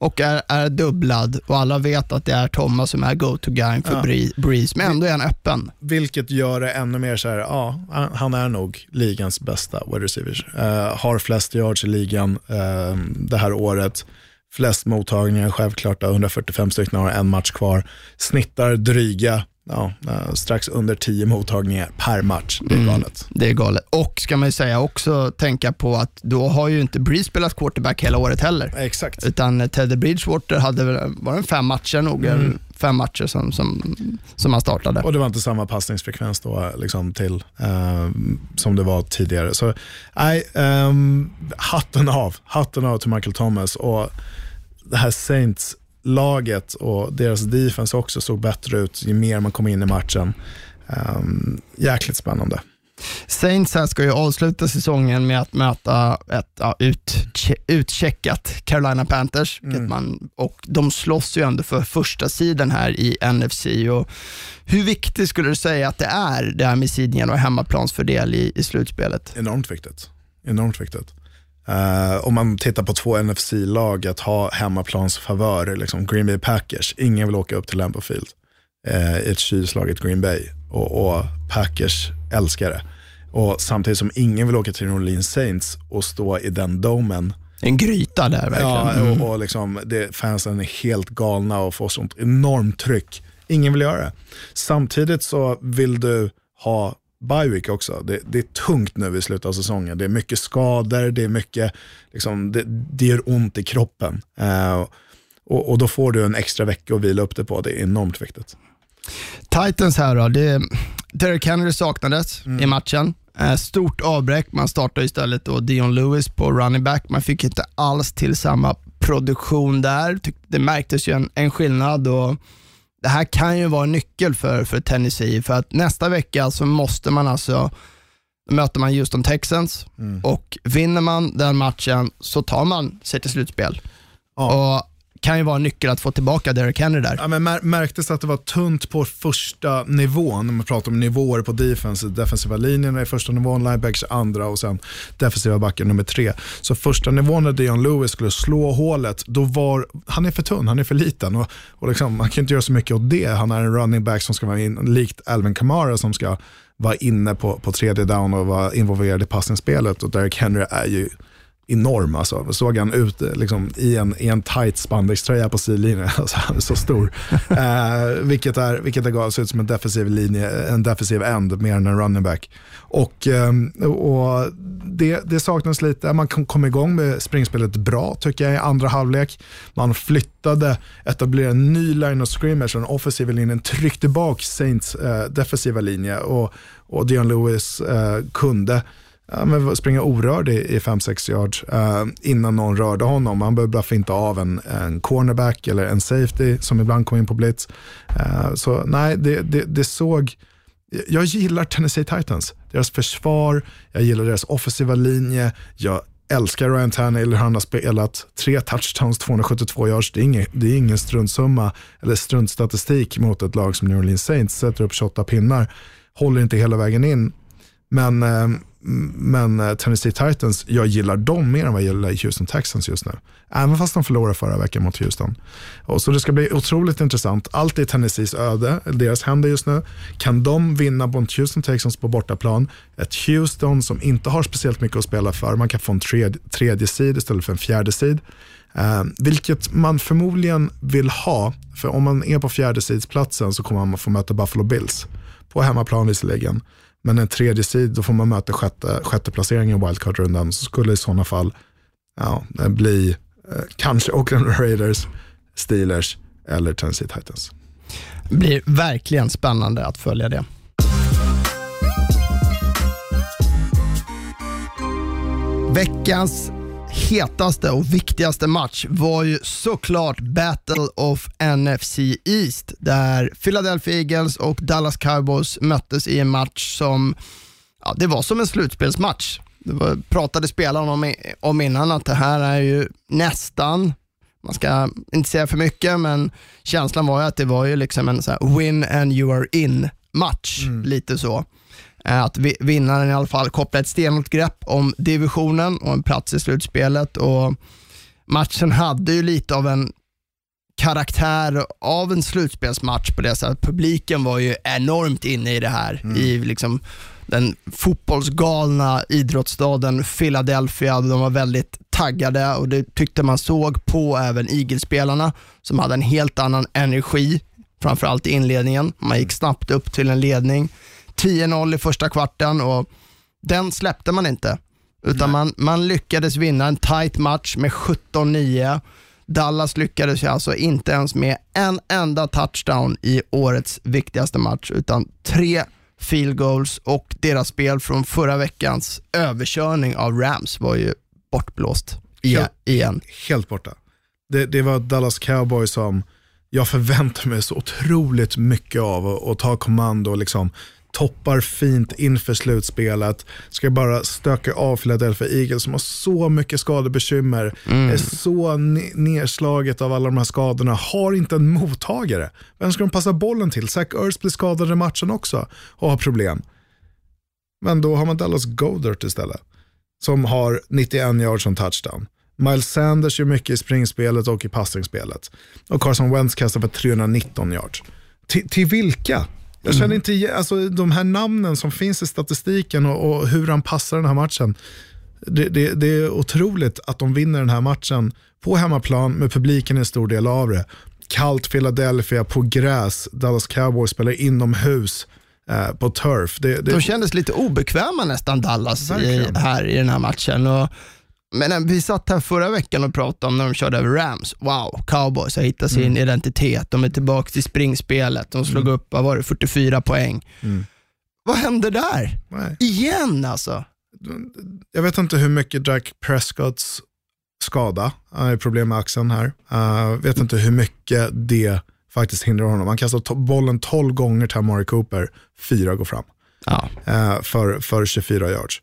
Speaker 5: Och är, är dubblad och alla vet att det är Thomas som är go-to-guy för
Speaker 6: Ja.
Speaker 5: Bree- Breeze, men ändå är han öppen.
Speaker 6: Vilket gör det ännu mer så här, ja, han- är nog ligans bästa wide receiver. Eh, har flest yards i ligan eh, det här året. Flest mottagningar, självklart, 145 stycken har en match kvar. Snittar dryga, ja, eh, strax under 10 mottagningar per match. Det är galet.
Speaker 5: Det är galet. Och ska man ju säga också tänka på att då har ju inte Breeze spelat quarterback hela året heller.
Speaker 6: Exakt.
Speaker 5: Utan Teddy Bridgewater hade väl, var det fem matcher nog? eller Fem matcher som, som, som han startade.
Speaker 6: Och det var inte samma passningsfrekvens då liksom till eh, som det var tidigare. Så nej, ehm, hatten av. Hatten av till Michael Thomas och det här Saints-laget och deras defense också såg bättre ut ju mer man kom in i matchen. Um, jäkligt spännande.
Speaker 5: Saints här ska ju avsluta säsongen med att möta ett ja, ut, utcheckat Carolina Panthers. vilket Man, och de slåss ju ändå för första sidan här i NFC. Och hur viktigt skulle du säga att det är, det här med sidningen och hemmaplansfördel i, i slutspelet?
Speaker 6: Enormt viktigt. Enormt viktigt. Eh, om man tittar på två NFC-lag, att ha hemmaplansfavör, liksom Green Bay Packers, ingen vill åka upp till Lambeau Field eh, i ett kylslaget Green Bay och, och Packers älskar det. Och samtidigt som ingen vill åka till New Orleans Saints och stå i den domen
Speaker 5: En gryta där verkligen.
Speaker 6: Ja,
Speaker 5: Mm.
Speaker 6: och, och liksom, det, fansen är helt galna och får sånt enormt tryck. Ingen vill göra det. Samtidigt så vill du ha bye week också. Det, det, är tungt nu i slutet av säsongen. Det är mycket skador, det är mycket, liksom, det, det gör ont i kroppen. Uh, och, och, då får du en extra vecka att vila upp det på. Det är enormt viktigt.
Speaker 5: Titans här då. Det, Derek Henry saknades mm. i matchen. Eh, stort avbräck. Man startade istället då Dion Lewis på running back. Man fick inte alls till samma produktion där. Det märktes ju en, en skillnad. Och det här kan ju vara en nyckel för, för Tennessee, för att nästa vecka så måste man alltså möter man Houston Texans mm. och vinner man den matchen så tar man sig till slutspel. Ja. Och kan ju vara en nyckel att få tillbaka Derek Henry där.
Speaker 6: Ja, men mär märktes att det var tunt på första nivån, när man pratar om nivåer på defense, defensiva linjerna i första nivån, linebacks andra och sen defensiva backen nummer tre. Så första nivån när Dion Lewis skulle slå hålet, då var, han är för tunn, han är för liten och, och liksom, man kan inte göra så mycket åt det. Han är en running back som ska vara in, likt Alvin Kamara som ska vara inne på, på tredje down och vara involverad i passningsspelet och Derek Henry är ju enorm. Alltså. Såg han ut liksom, i, en, i en tight spandextröja på sidlinjen. Alltså, han är så stor. eh, vilket är, vilket är galet, ser ut som en defensiv linje, en defensiv end mer än en running back. Och, eh, och det, det saknas lite, man kom igång med springspelet bra tycker jag i andra halvlek. Man flyttade, etablerade en ny line of scrimmage och den offensiva linjen tryckte bak Saints eh, defensiva linje och, och Dion Lewis eh, kunde ja, men springa orörd i 5-6 yards eh, innan någon rörde honom. Han behövde bara finta av en, en cornerback eller en safety som ibland kom in på blitz. Eh, så nej, det, det, det, såg... Jag gillar Tennessee Titans. Deras försvar, jag gillar deras offensiva linje, jag älskar Ryan Tannehill, han har spelat tre touchdowns, 272 yards. Det är, ingen, det är ingen struntsumma eller struntstatistik mot ett lag som New Orleans Saints. Sätter upp 28 pinnar, håller inte hela vägen in. Men eh, men eh, Tennessee Titans, jag gillar dem mer än vad jag gillar Houston Texans just nu. Även fast de förlorade förra veckan mot Houston. Och så det ska bli otroligt intressant. Allt är Tennessees öde, deras händer just nu. Kan de vinna mot Houston Texans på bortaplan, ett Houston som inte har speciellt mycket att spela för, man kan få en tredje, tredje sid istället för en fjärde sid. Eh, vilket man förmodligen vill ha, för om man är på fjärde sidsplatsen så kommer man få möta Buffalo Bills. På hemmaplan visserligen. Men en tredje sid, då får man möta sjätte, sjätte placeringen i wildcard-rundan. Så skulle i sådana fall ja, bli eh, kanske Oakland Raiders, Steelers eller Tennessee Titans.
Speaker 5: Det blir verkligen spännande att följa det. Veckans hetaste och viktigaste match var ju såklart Battle of NFC East där Philadelphia Eagles och Dallas Cowboys möttes i en match som, ja, det var som en slutspelsmatch. Det var, pratade spelarna om, om innan att det här är ju nästan, man ska inte säga för mycket, men känslan var ju att det var ju liksom en så win and you are in match, mm. lite så. Att vinnaren i alla fall kopplar ett stenhårt grepp om divisionen och en plats i slutspelet. Och matchen hade ju lite av en karaktär av en slutspelsmatch på det sättet. Publiken var ju enormt inne i det här. Mm. I liksom den fotbollsgalna idrottsstaden Philadelphia. De var väldigt taggade och det tyckte man såg på även Eaglespelarna som hade en helt annan energi, framförallt i inledningen. Man gick snabbt upp till en ledning. 10-0 i första kvarten och den släppte man inte. Utan man, man lyckades vinna en tight match med 17-9. Dallas lyckades ju alltså inte ens med en enda touchdown i årets viktigaste match, utan tre field goals och deras spel från förra veckans överkörning av Rams var ju bortblåst helt, igen.
Speaker 6: Helt borta. Det, det var Dallas Cowboys som jag förväntar mig så otroligt mycket av att ta kommando och liksom toppar fint inför slutspelet. Ska bara stöka av Philadelphia Eagles som har så mycket skadebekymmer. Mm. Är så nedslaget av alla de här skadorna. Har inte en mottagare. Vem ska de passa bollen till? Zach Ertz blir skadad i matchen också och har problem. Men då har man Dallas Goddard istället. Som har 91 yards som touchdown. Miles Sanders gör mycket i springspelet och i passningsspelet. Och Carson Wentz kastar för 319 yards. Till, till vilka? Jag känner inte igen, alltså, de här namnen som finns i statistiken och, och hur han passar den här matchen. Det, det, det, är otroligt att de vinner den här matchen på hemmaplan med publiken en stor del av det. Kallt Philadelphia på gräs, Dallas Cowboys spelar inomhus. eh, på turf. Det, det,
Speaker 5: De kändes lite obekväma nästan Dallas i, här i den här matchen. Och, men eh, vi satt här förra veckan och pratade om när de körde över Rams. Wow, cowboys har hittat sin
Speaker 6: Mm.
Speaker 5: identitet. De är tillbaka till springspelet. De slog upp, vad var det, 44 poäng.
Speaker 6: Mm.
Speaker 5: Vad hände där?
Speaker 6: nej.
Speaker 5: Igen alltså.
Speaker 6: Jag vet inte hur mycket Jack Prescotts skada, han har problem med axeln här, uh, vet inte hur mycket det faktiskt hindrar honom. Han kastar bollen 12 gånger till Amari Cooper, fyra går fram
Speaker 5: Ja.
Speaker 6: eh, för, för 24 yards.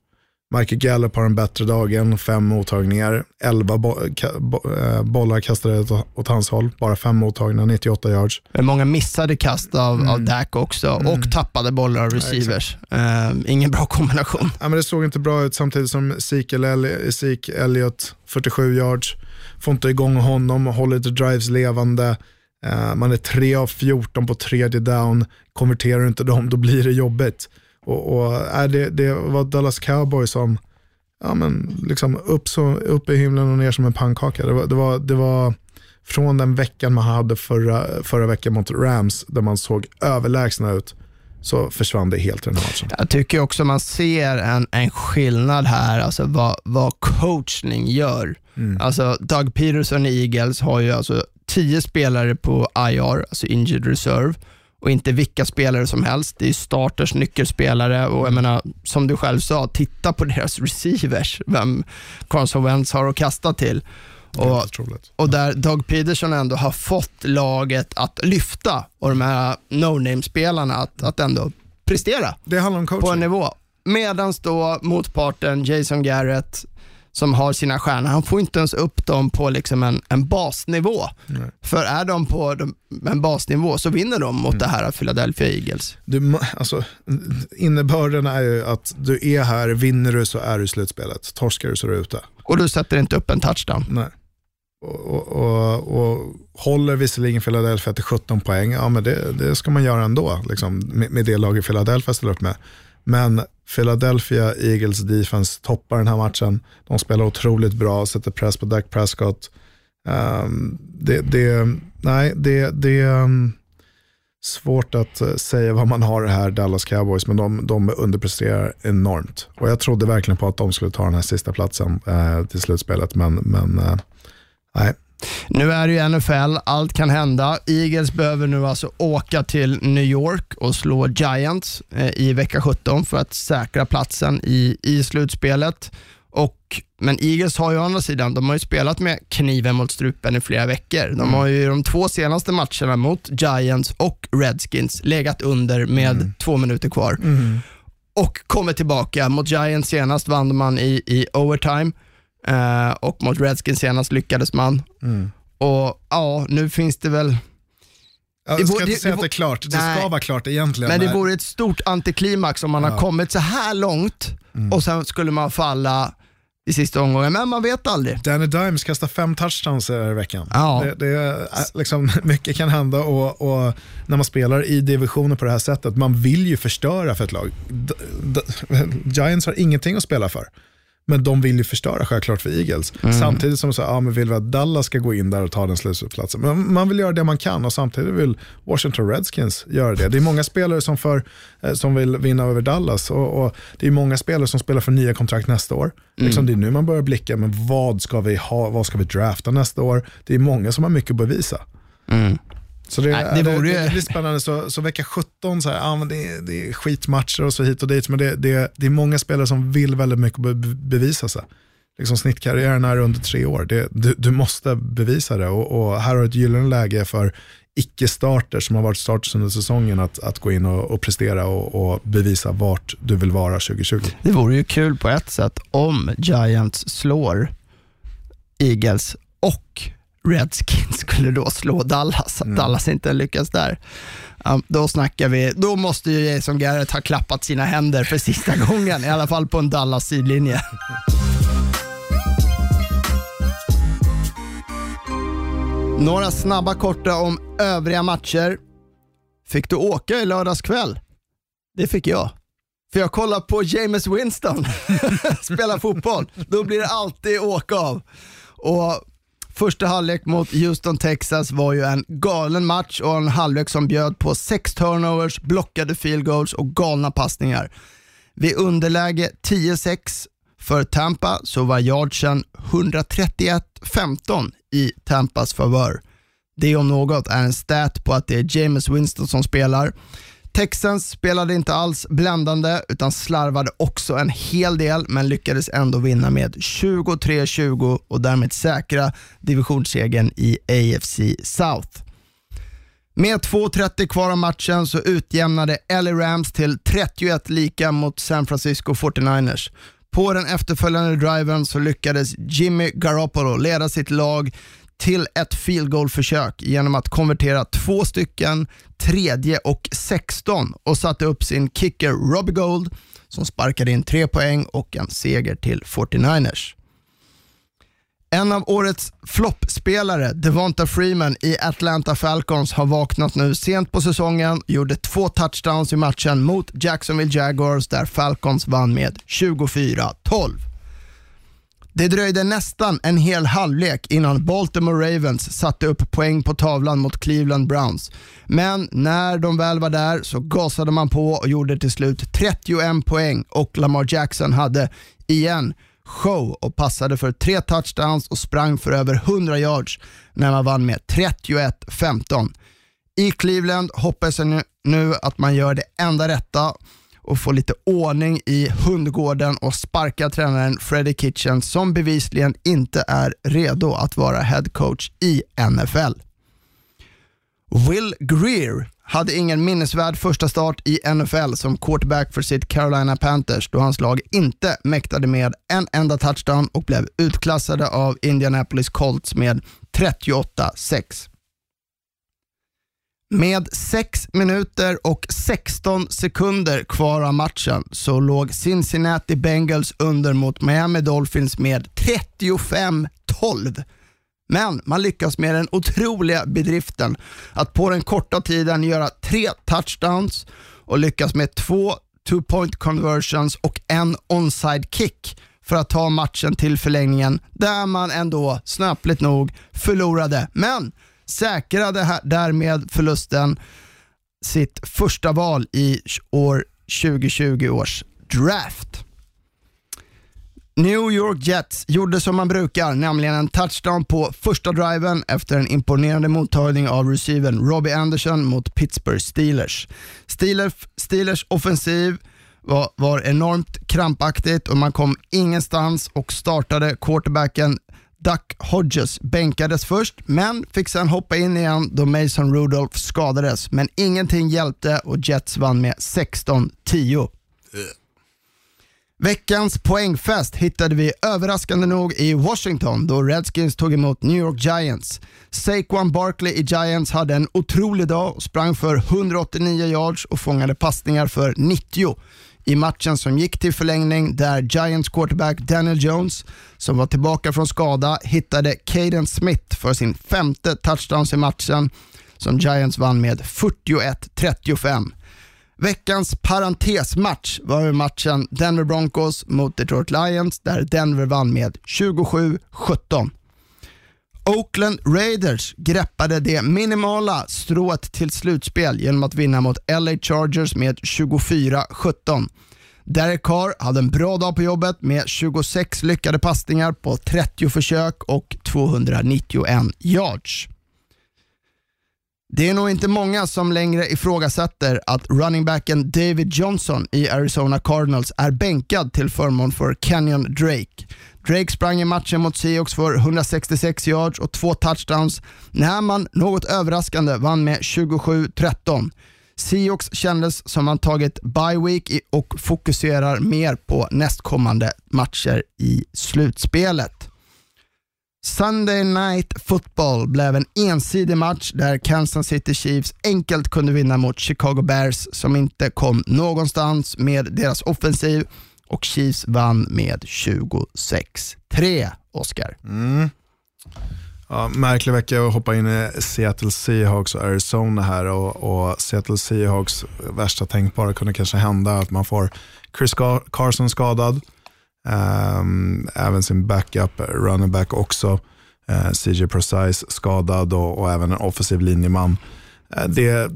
Speaker 6: Michael Gallup har en bättre dag än fem mottagningar, 11 bo- ka- bo- eh, bollar kastade åt, hans håll, bara fem mottagningar, 98 yards.
Speaker 5: Men många missade kast av,
Speaker 6: Mm.
Speaker 5: av Dak också och tappade bollar av receivers. Eh, ingen bra kombination.
Speaker 6: Ja, men det såg inte bra ut samtidigt som Ezekiel, Elli- Ezekiel Elliott, 47 yards. Får inte igång honom, håller inte drives levande. Eh, man är 3 av 14 på tredje down. Konverterar du inte dem, då blir det jobbigt. Och, och, äh, det, det var Dallas Cowboys som, ja men liksom upp, så, upp i himlen och ner som en pannkaka. Det var, det var, det var från den veckan man hade förra, förra veckan mot Rams, där man såg överlägsna ut, så försvann det helt i den här matchen.
Speaker 5: Jag tycker också man ser en, en skillnad här, alltså vad, vad coachning gör. Alltså Doug Peterson i Eagles har ju alltså 10 spelare på IR, alltså injured reserve, och inte vilka spelare som helst. Det är starters, nyckelspelare och jag menar, som du själv sa, titta på deras receivers, vem Carson Wentz har att kasta till. Och, och där Doug Peterson ändå har fått laget att lyfta och de här no-name-spelarna att, att ändå prestera på en nivå. Medan då motparten Jason Garrett som har sina stjärnor, han får inte ens upp dem på liksom en, en basnivå.
Speaker 6: Nej.
Speaker 5: För är de på de, en basnivå så vinner de mot det här Philadelphia Eagles.
Speaker 6: Du, alltså, innebörden är ju att du är här, vinner du så är du i slutspelet. Torskar du så är du ute.
Speaker 5: Och du sätter inte upp en touchdown.
Speaker 6: Nej. Och, och, och, och håller visserligen Philadelphia till 17 poäng, ja men det, det ska man göra ändå, liksom, med, med det laget Philadelphia ställer upp med. Men Philadelphia Eagles defense toppar den här matchen. De spelar otroligt bra, sätter press på Dak Prescott. Um, det, det, nej, det, det är um, svårt att eh, säga vad man har här, Dallas Cowboys, men de, de underpresterar enormt. Och jag trodde verkligen på att de skulle ta den här sista platsen uh, till slutspelet, men, men uh, nej.
Speaker 5: Nu är det ju NFL, allt kan hända. Eagles behöver nu alltså åka till New York och slå Giants eh, i vecka 17 för att säkra platsen i, i slutspelet. Och, men Eagles har ju å andra sidan, de har ju spelat med kniven mot strupen i flera veckor. De har ju de två senaste matcherna mot Giants och Redskins legat under med två minuter kvar. Och kommer tillbaka. Mot Giants senast vann man i, i overtime eh, och mot Redskins senast lyckades man. Och ja, nu finns det väl,
Speaker 6: Jag
Speaker 5: Det
Speaker 6: ska inte säga att det är klart, det
Speaker 5: Nej.
Speaker 6: ska vara klart egentligen.
Speaker 5: men det vore ett stort antiklimax om man har kommit så här långt och sen skulle man falla i sista omgången, men man vet aldrig.
Speaker 6: Danny Dimes kastar fem touchdowns i veckan.
Speaker 5: Ja.
Speaker 6: Det, det är, äh, liksom, mycket kan hända och, och när man spelar i divisioner på det här sättet, man vill ju förstöra för ett lag. D- Giants har ingenting att spela för. Men de vill ju förstöra självklart för Eagles. Samtidigt som så, ja, men vill vi att Dallas ska gå in där och ta den slutsplatsen. Men man vill göra det man kan och samtidigt vill Washington Redskins göra det. Det är många spelare som, för, eh, som vill vinna över Dallas och, och det är många spelare som spelar för nya kontrakt nästa år. Liksom det är nu man börjar blicka, men vad ska vi ha, vad ska vi drafta nästa år? Det är många som har mycket att bevisa. Så det,
Speaker 5: Nej, det
Speaker 6: det,
Speaker 5: vore
Speaker 6: det, blir spännande. Så, så vecka 17, så här, ja, men det, det är skitmatcher och så hit och dit, men det, det, det är många spelare som vill väldigt mycket be, bevisa sig. Liksom snittkarriären är under tre år. Det, du, du måste bevisa det och, och här har du ett gyllene läge för icke-starter som har varit starters under säsongen att, att gå in och, och prestera och, och bevisa vart du vill vara 2020.
Speaker 5: Det vore ju kul på ett sätt om Giants slår Eagles och Redskins skulle då slå Dallas, att Dallas inte lyckas där. Ja, då snackar vi, då måste ju Jason Garrett ha klappat sina händer för sista gången, i alla fall på en Dallas sidlinje. Några snabba korta om övriga matcher. Fick du åka i lördags kväll? Det fick jag. För jag kollar på James Winston spela fotboll. Då blir det alltid åka av. Och Första halvlek mot Houston, Texas var ju en galen match och en halvlek som bjöd på sex turnovers, blockade field goals och galna passningar. Vid underläge 10-6 för Tampa så var yardsen 131-15 i Tampas favör. Det om något är en stat på att det är James Winston som spelar. Texans spelade inte alls bländande utan slarvade också en hel del men lyckades ändå vinna med 23-20 och därmed säkra divisionssegern i AFC South. Med 2.30 kvar av matchen så utjämnade LA Rams till 31 lika mot San Francisco 49ers. På den efterföljande driven så lyckades Jimmy Garoppolo leda sitt lag till ett field goal försök genom att konvertera två stycken, tredje och 16 och satte upp sin kicker Robbie Gold som sparkade in tre poäng och en seger till 49ers. En av årets floppspelare, Devonta Freeman i Atlanta Falcons, har vaknat nu sent på säsongen, gjorde två touchdowns i matchen mot Jacksonville Jaguars där Falcons vann med 24-12. Det dröjde nästan en hel halvlek innan Baltimore Ravens satte upp poäng på tavlan mot Cleveland Browns. Men när de väl var där så gasade man på och gjorde till slut 31 poäng och Lamar Jackson hade igen show och passade för tre touchdowns och sprang för över 100 yards när man vann med 31-15. I Cleveland hoppas jag nu att man gör det enda rätta och få lite ordning i hundgården och sparka tränaren Freddie Kitchen som bevisligen inte är redo att vara head coach i NFL. Will Greer hade ingen minnesvärd första start i NFL som quarterback för sitt Carolina Panthers då hans lag inte mäktade med en enda touchdown och blev utklassade av Indianapolis Colts med 38-6. Med 6 minuter och 16 sekunder kvar av matchen så låg Cincinnati Bengals under mot Miami Dolphins med 35-12. Men man lyckas med den otroliga bedriften att på den korta tiden göra tre touchdowns och lyckas med två two point conversions och en onside kick för att ta matchen till förlängningen där man ändå snöpligt nog förlorade. Men säkrade därmed förlusten sitt första val i år 2020 års draft. New York Jets gjorde som man brukar, nämligen en touchdown på första driven efter en imponerande mottagning av receiven Robbie Anderson mot Pittsburgh Steelers. Steelers, Steelers offensiv var, var enormt krampaktigt och man kom ingenstans och startade quarterbacken Duck Hodges bänkades först, men fick sen hoppa in igen då Mason Rudolph skadades. Men ingenting hjälpte och Jets vann med 16-10. Veckans poängfest hittade vi överraskande nog i Washington då Redskins tog emot New York Giants. Saquon Barkley i Giants hade en otrolig dag och sprang för 189 yards och fångade passningar för 90 i matchen som gick till förlängning där Giants quarterback Daniel Jones, som var tillbaka från skada, hittade Caden Smith för sin femte touchdown i matchen som Giants vann med 41-35. Veckans parentesmatch var matchen Denver Broncos mot Detroit Lions där Denver vann med 27-17. Oakland Raiders greppade det minimala strået till slutspel genom att vinna mot LA Chargers med 24-17. Derek Carr hade en bra dag på jobbet med 26 lyckade passningar på 30 försök och 291 yards. Det är nog inte många som längre ifrågasätter att runningbacken David Johnson i Arizona Cardinals är bänkad till förmån för Kenyon Drake. Drake sprang i matchen mot Seahawks för 166 yards och två touchdowns när man något överraskande vann med 27-13. Seahawks kändes som man tagit bye week och fokuserar mer på nästkommande matcher i slutspelet. Sunday Night Football blev en ensidig match där Kansas City Chiefs enkelt kunde vinna mot Chicago Bears som inte kom någonstans med deras offensiv och Chiefs vann med 26-3, Oscar.
Speaker 6: Mm. Ja, märklig vecka att hoppa in i Seattle Seahawks och Arizona här och, och Seattle Seahawks värsta tänkbara kunde kanske hända att man får Chris Carson skadad, um, även sin backup running back också. eh, CJ Precise skadad och, och även en offensiv linjeman. Eh, det är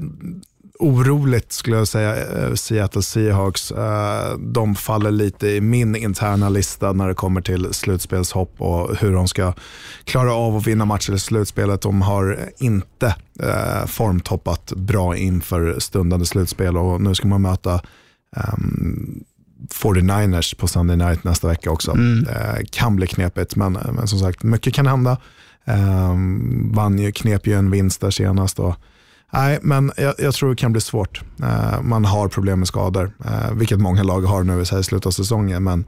Speaker 6: oroligt skulle jag säga, eh, Seattle Seahawks. Eh, de faller lite i min interna lista när det kommer till slutspelshopp och hur de ska klara av att vinna matcher i slutspelet. De har inte eh, formtoppat bra inför stundande slutspel och nu ska man möta um, 49ers på Sunday night nästa vecka också. Mm. Eh, kan bli knepigt, men, men som sagt, mycket kan hända. Eh, vann ju, knep ju en vinst där senast. Och, nej, men jag, jag, tror det kan bli svårt. Eh, man har problem med skador, eh, vilket många lag har nu i slutet av säsongen. Men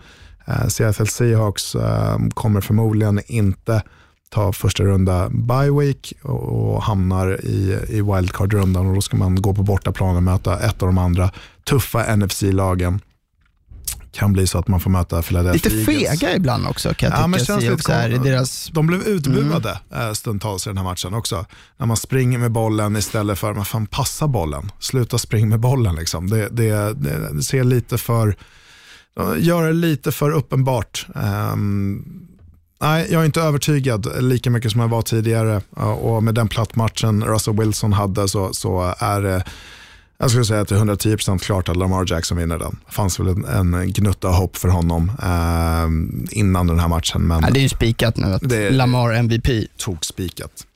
Speaker 6: eh, Seattle Seahawks eh, kommer förmodligen inte ta första runda bye week och, och hamnar i, i wildcard-rundan och då ska man gå på bortaplan och möta ett av de andra tuffa NFC-lagen kan bli så att man får möta Philadelphia
Speaker 5: Lite fega Eagles. ibland också kan jag
Speaker 6: ja.
Speaker 5: Men känns lite i deras...
Speaker 6: De blev utbuade mm. stundtals i den här matchen också. När man springer med bollen istället för, man fan passa bollen. Sluta springa med bollen liksom. Det, det, det ser lite för, gör det lite för uppenbart. Um, Nej, jag är inte övertygad lika mycket som jag var tidigare och med den plattmatchen Russell Wilson hade så, så är det jag skulle säga att det är 110% klart att Lamar Jackson vinner den. Det fanns väl en, en gnutta hopp för honom eh, innan den här matchen. Men
Speaker 5: ja, det är ju spikat nu att det, Lamar MVP.
Speaker 6: Tog spikat.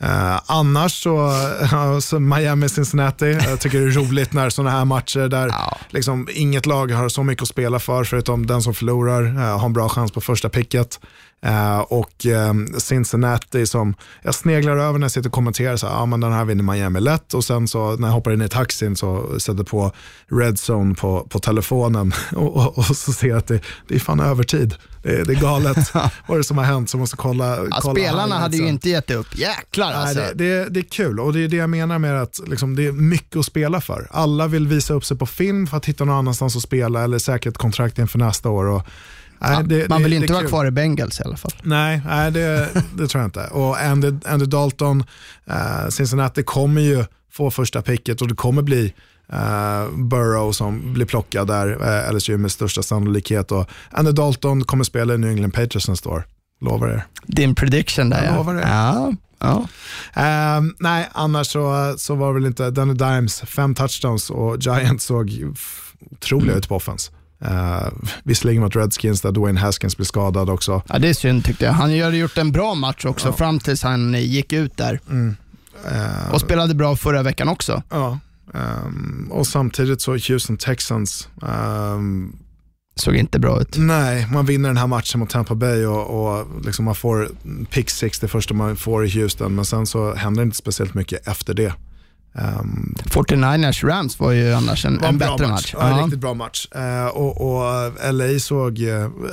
Speaker 6: Eh, annars så, så Miami-Cincinnati, jag tycker det är roligt när sådana här matcher där ja. liksom, inget lag har så mycket att spela för förutom den som förlorar eh, har en bra chans på första picket. Uh, och um, Cincinnati som jag sneglar över när jag sitter och kommenterar, så, ah, men den här vinner Miami lätt och sen så när jag hoppar in i taxin så sätter på Redzone på, på telefonen och, och, och, så ser jag att det, det är fan övertid. Det, det är galet. Vad är det som har hänt? Så måste kolla,
Speaker 5: ja,
Speaker 6: kolla
Speaker 5: spelarna hade ju inte gett upp. Jäklar alltså.
Speaker 6: Nej, det, det, det, är kul och det är det jag menar med att liksom, det är mycket att spela för. Alla vill visa upp sig på film för att hitta någon annanstans att spela eller säkra ett kontrakt inför nästa år. Och,
Speaker 5: Nej, det, man vill det, inte vara kvar i Bengals i alla fall.
Speaker 6: Nej, nej det, det tror jag inte. Och Andy, Andy Dalton, uh, Cincinnati kommer ju få första picket och det kommer bli uh, Burrow som blir plockad där, uh, LSU med största sannolikhet. Och Andy Dalton kommer spela i New England Patriots nästa år. Lovar er.
Speaker 5: Din prediction där
Speaker 6: jag ja. Lovar er.
Speaker 5: Ja. Ja.
Speaker 6: Uh, nej, annars så, så var det väl inte, Danny Dimes, fem touchdowns och Giants såg otroliga mm. ut på offense. Uh, visserligen mot Redskins där Dwayne Haskins blev skadad också.
Speaker 5: Ja, det är synd tyckte jag. Han hade gjort en bra match också ja. fram tills han gick ut där. Mm. Uh, och spelade bra förra veckan också.
Speaker 6: Ja, um, och samtidigt så Houston Texans um,
Speaker 5: såg inte bra ut.
Speaker 6: Nej, man vinner den här matchen mot Tampa Bay och, och liksom man får pick six det första man får i Houston, men sen så händer det inte speciellt mycket efter det.
Speaker 5: Um, 49ers Rams var ju annars en, en bättre match. match.
Speaker 6: Ja, en riktigt bra match. Uh, och, och, LA såg,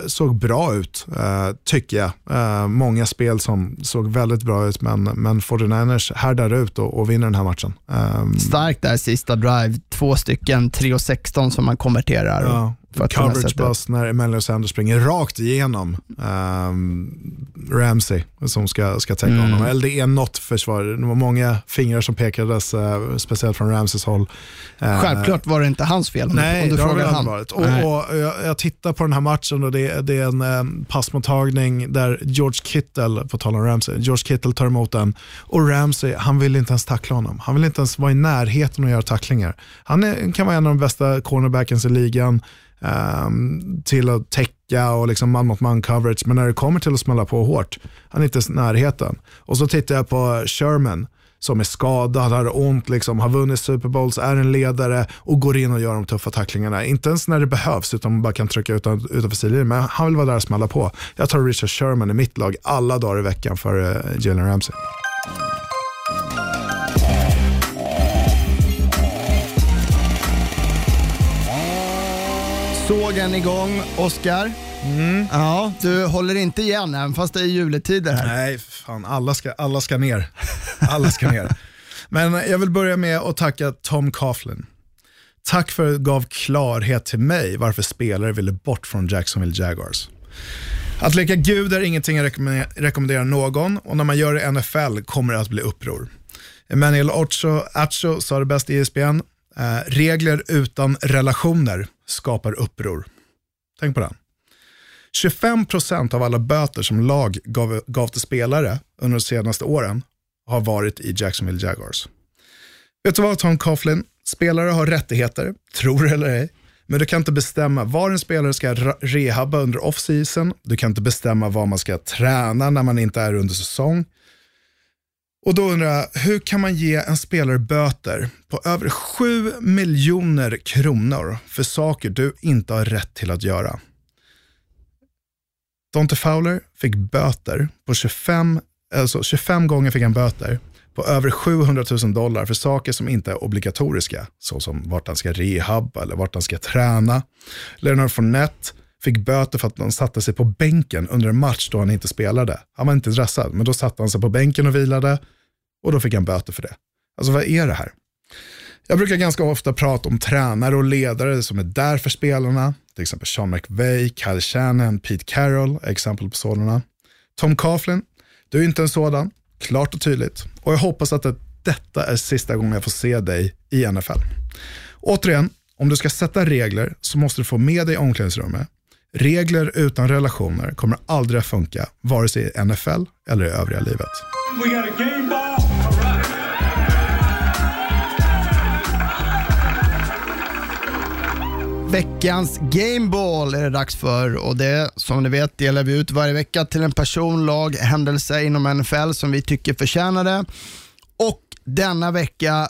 Speaker 6: såg bra ut, uh, tycker jag. Uh, många spel som såg väldigt bra ut, men, men 49ers härdar ut och, och vinner den här matchen.
Speaker 5: Um, Starkt där sista drive, två stycken 3-16 som man konverterar. Ja.
Speaker 6: Coverage bust när Emmanuel Sanders springer rakt igenom um, Ramsey som ska, ska täcka mm. honom. Eller det är något försvar. Det var många fingrar som pekades, uh, speciellt från Ramseys håll.
Speaker 5: Uh, Självklart var det inte hans fel om
Speaker 6: nej,
Speaker 5: du,
Speaker 6: om du det har Varit. Och, och jag, jag, tittar på den här matchen och det, det är en um, passmottagning där George Kittle, på tal om Ramsey, George Kittle tar emot den och Ramsey, han vill inte ens tackla honom. Han vill inte ens vara i närheten och göra tacklingar. Han är, kan vara en av de bästa cornerbackens i ligan um, till att täcka och liksom man mot man coverage. Men när det kommer till att smälla på hårt, han är inte i närheten. Och så tittar jag på Sherman som är skadad, har ont, liksom, har vunnit Super Bowls, är en ledare och går in och gör de tuffa tacklingarna. Inte ens när det behövs, utan man bara kan trycka utan, utanför sidlinjen. Men han vill vara där och smälla på. Jag tar Richard Sherman i mitt lag alla dagar i veckan för uh, Jalen Ramsey.
Speaker 5: Sågen igång, Oskar. Mm. Ja, du håller inte igen även fast det är juletider här.
Speaker 6: Nej, fan alla ska, alla ska ner. Alla ska ner. Men jag vill börja med att tacka Tom Coughlin. Tack för att du gav klarhet till mig varför spelare ville bort från Jacksonville Jaguars. Att leka gud är ingenting jag rekommenderar någon och när man gör det i NFL kommer det att bli uppror. Emmanuel Ocho Acho sa det bäst i ESPN. Eh, regler utan relationer skapar uppror. Tänk på den. 25% av alla böter som lag gav, gav till spelare under de senaste åren har varit i Jacksonville Jaguars. Vet du vad Tom Coughlin? Spelare har rättigheter, tror det eller ej. Men du kan inte bestämma var en spelare ska rehabba under off-season. Du kan inte bestämma var man ska träna när man inte är under säsong. Och då undrar jag, hur kan man ge en spelare böter på över 7 miljoner kronor för saker du inte har rätt till att göra? Dante Fowler fick böter på 25, alltså 25 gånger fick han böter på över 700 000 dollar för saker som inte är obligatoriska, såsom vart han ska rehabba eller vart han ska träna. Leonard Fournette fick böter för att han satte sig på bänken under en match då han inte spelade. Han var inte dressad, men då satte han sig på bänken och vilade och då fick han böter för det. Alltså vad är det här? Jag brukar ganska ofta prata om tränare och ledare som är där för spelarna. Till exempel Sean McVay, Kyle Shannon, Pete Carroll är exempel på sådana. Tom Coughlin, du är inte en sådan, klart och tydligt. Och jag hoppas att detta är sista gången jag får se dig i NFL. Återigen, om du ska sätta regler så måste du få med dig omklädningsrummet. Regler utan relationer kommer aldrig att funka, vare sig i NFL eller i övriga livet.
Speaker 5: Veckans Gameball är det dags för och det som ni vet delar vi ut varje vecka till en person, lag, händelse inom NFL som vi tycker förtjänar det. Och denna vecka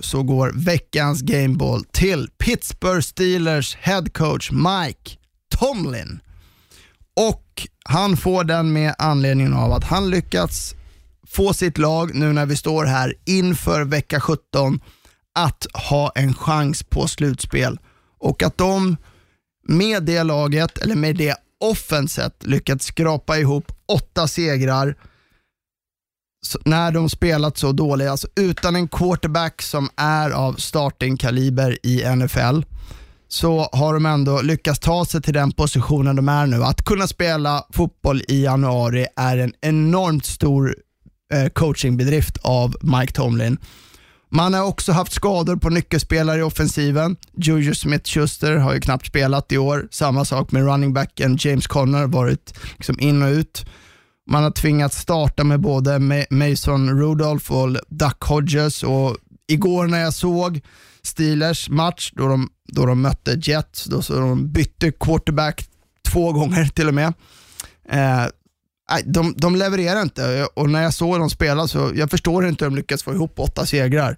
Speaker 5: så går veckans Gameball till Pittsburgh Steelers head coach Mike Tomlin. Och han får den med anledning av att han lyckats få sitt lag nu när vi står här inför vecka 17 att ha en chans på slutspel och att de med det laget, eller med det offenset, lyckats skrapa ihop åtta segrar när de spelat så dåligt, alltså utan en quarterback som är av starting kaliber i NFL, så har de ändå lyckats ta sig till den positionen de är nu. Att kunna spela fotboll i januari är en enormt stor eh, coachingbedrift av Mike Tomlin. Man har också haft skador på nyckelspelare i offensiven. Juju Smith-Schuster har ju knappt spelat i år. Samma sak med running backen James Conner, varit liksom in och ut. Man har tvingats starta med både Mason Rudolph och Duck Hodges och igår när jag såg Steelers match då de, då de mötte Jets, då så de bytte quarterback två gånger till och med. Eh, de, de levererar inte och när jag såg dem spela så jag förstår inte hur de lyckas få ihop åtta segrar.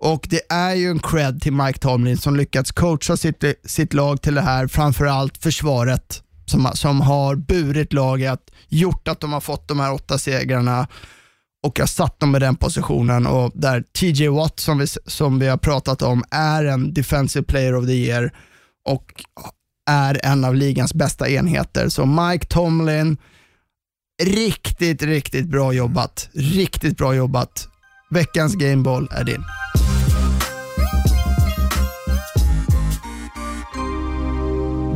Speaker 5: Och det är ju en cred till Mike Tomlin som lyckats coacha sitt, sitt lag till det här, framförallt försvaret som, som har burit laget, gjort att de har fått de här åtta segrarna och jag satt dem i den positionen och där TJ Watt som vi, som vi har pratat om är en defensive player of the year och är en av ligans bästa enheter. Så Mike Tomlin, Riktigt, riktigt bra jobbat. Riktigt bra jobbat. Veckans Gameball är din.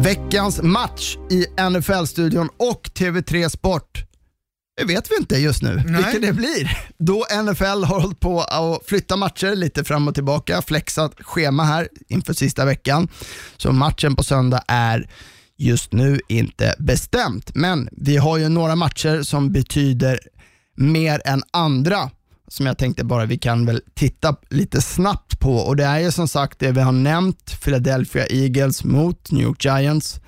Speaker 5: Veckans match i NFL-studion och TV3 Sport. Det vet vi inte just nu Nej. vilken det blir. Då NFL har hållit på att flytta matcher lite fram och tillbaka, flexat schema här inför sista veckan. Så matchen på söndag är just nu inte bestämt. Men vi har ju några matcher som betyder mer än andra som jag tänkte bara vi kan väl titta lite snabbt på och det är ju som sagt det vi har nämnt, Philadelphia Eagles mot New York Giants.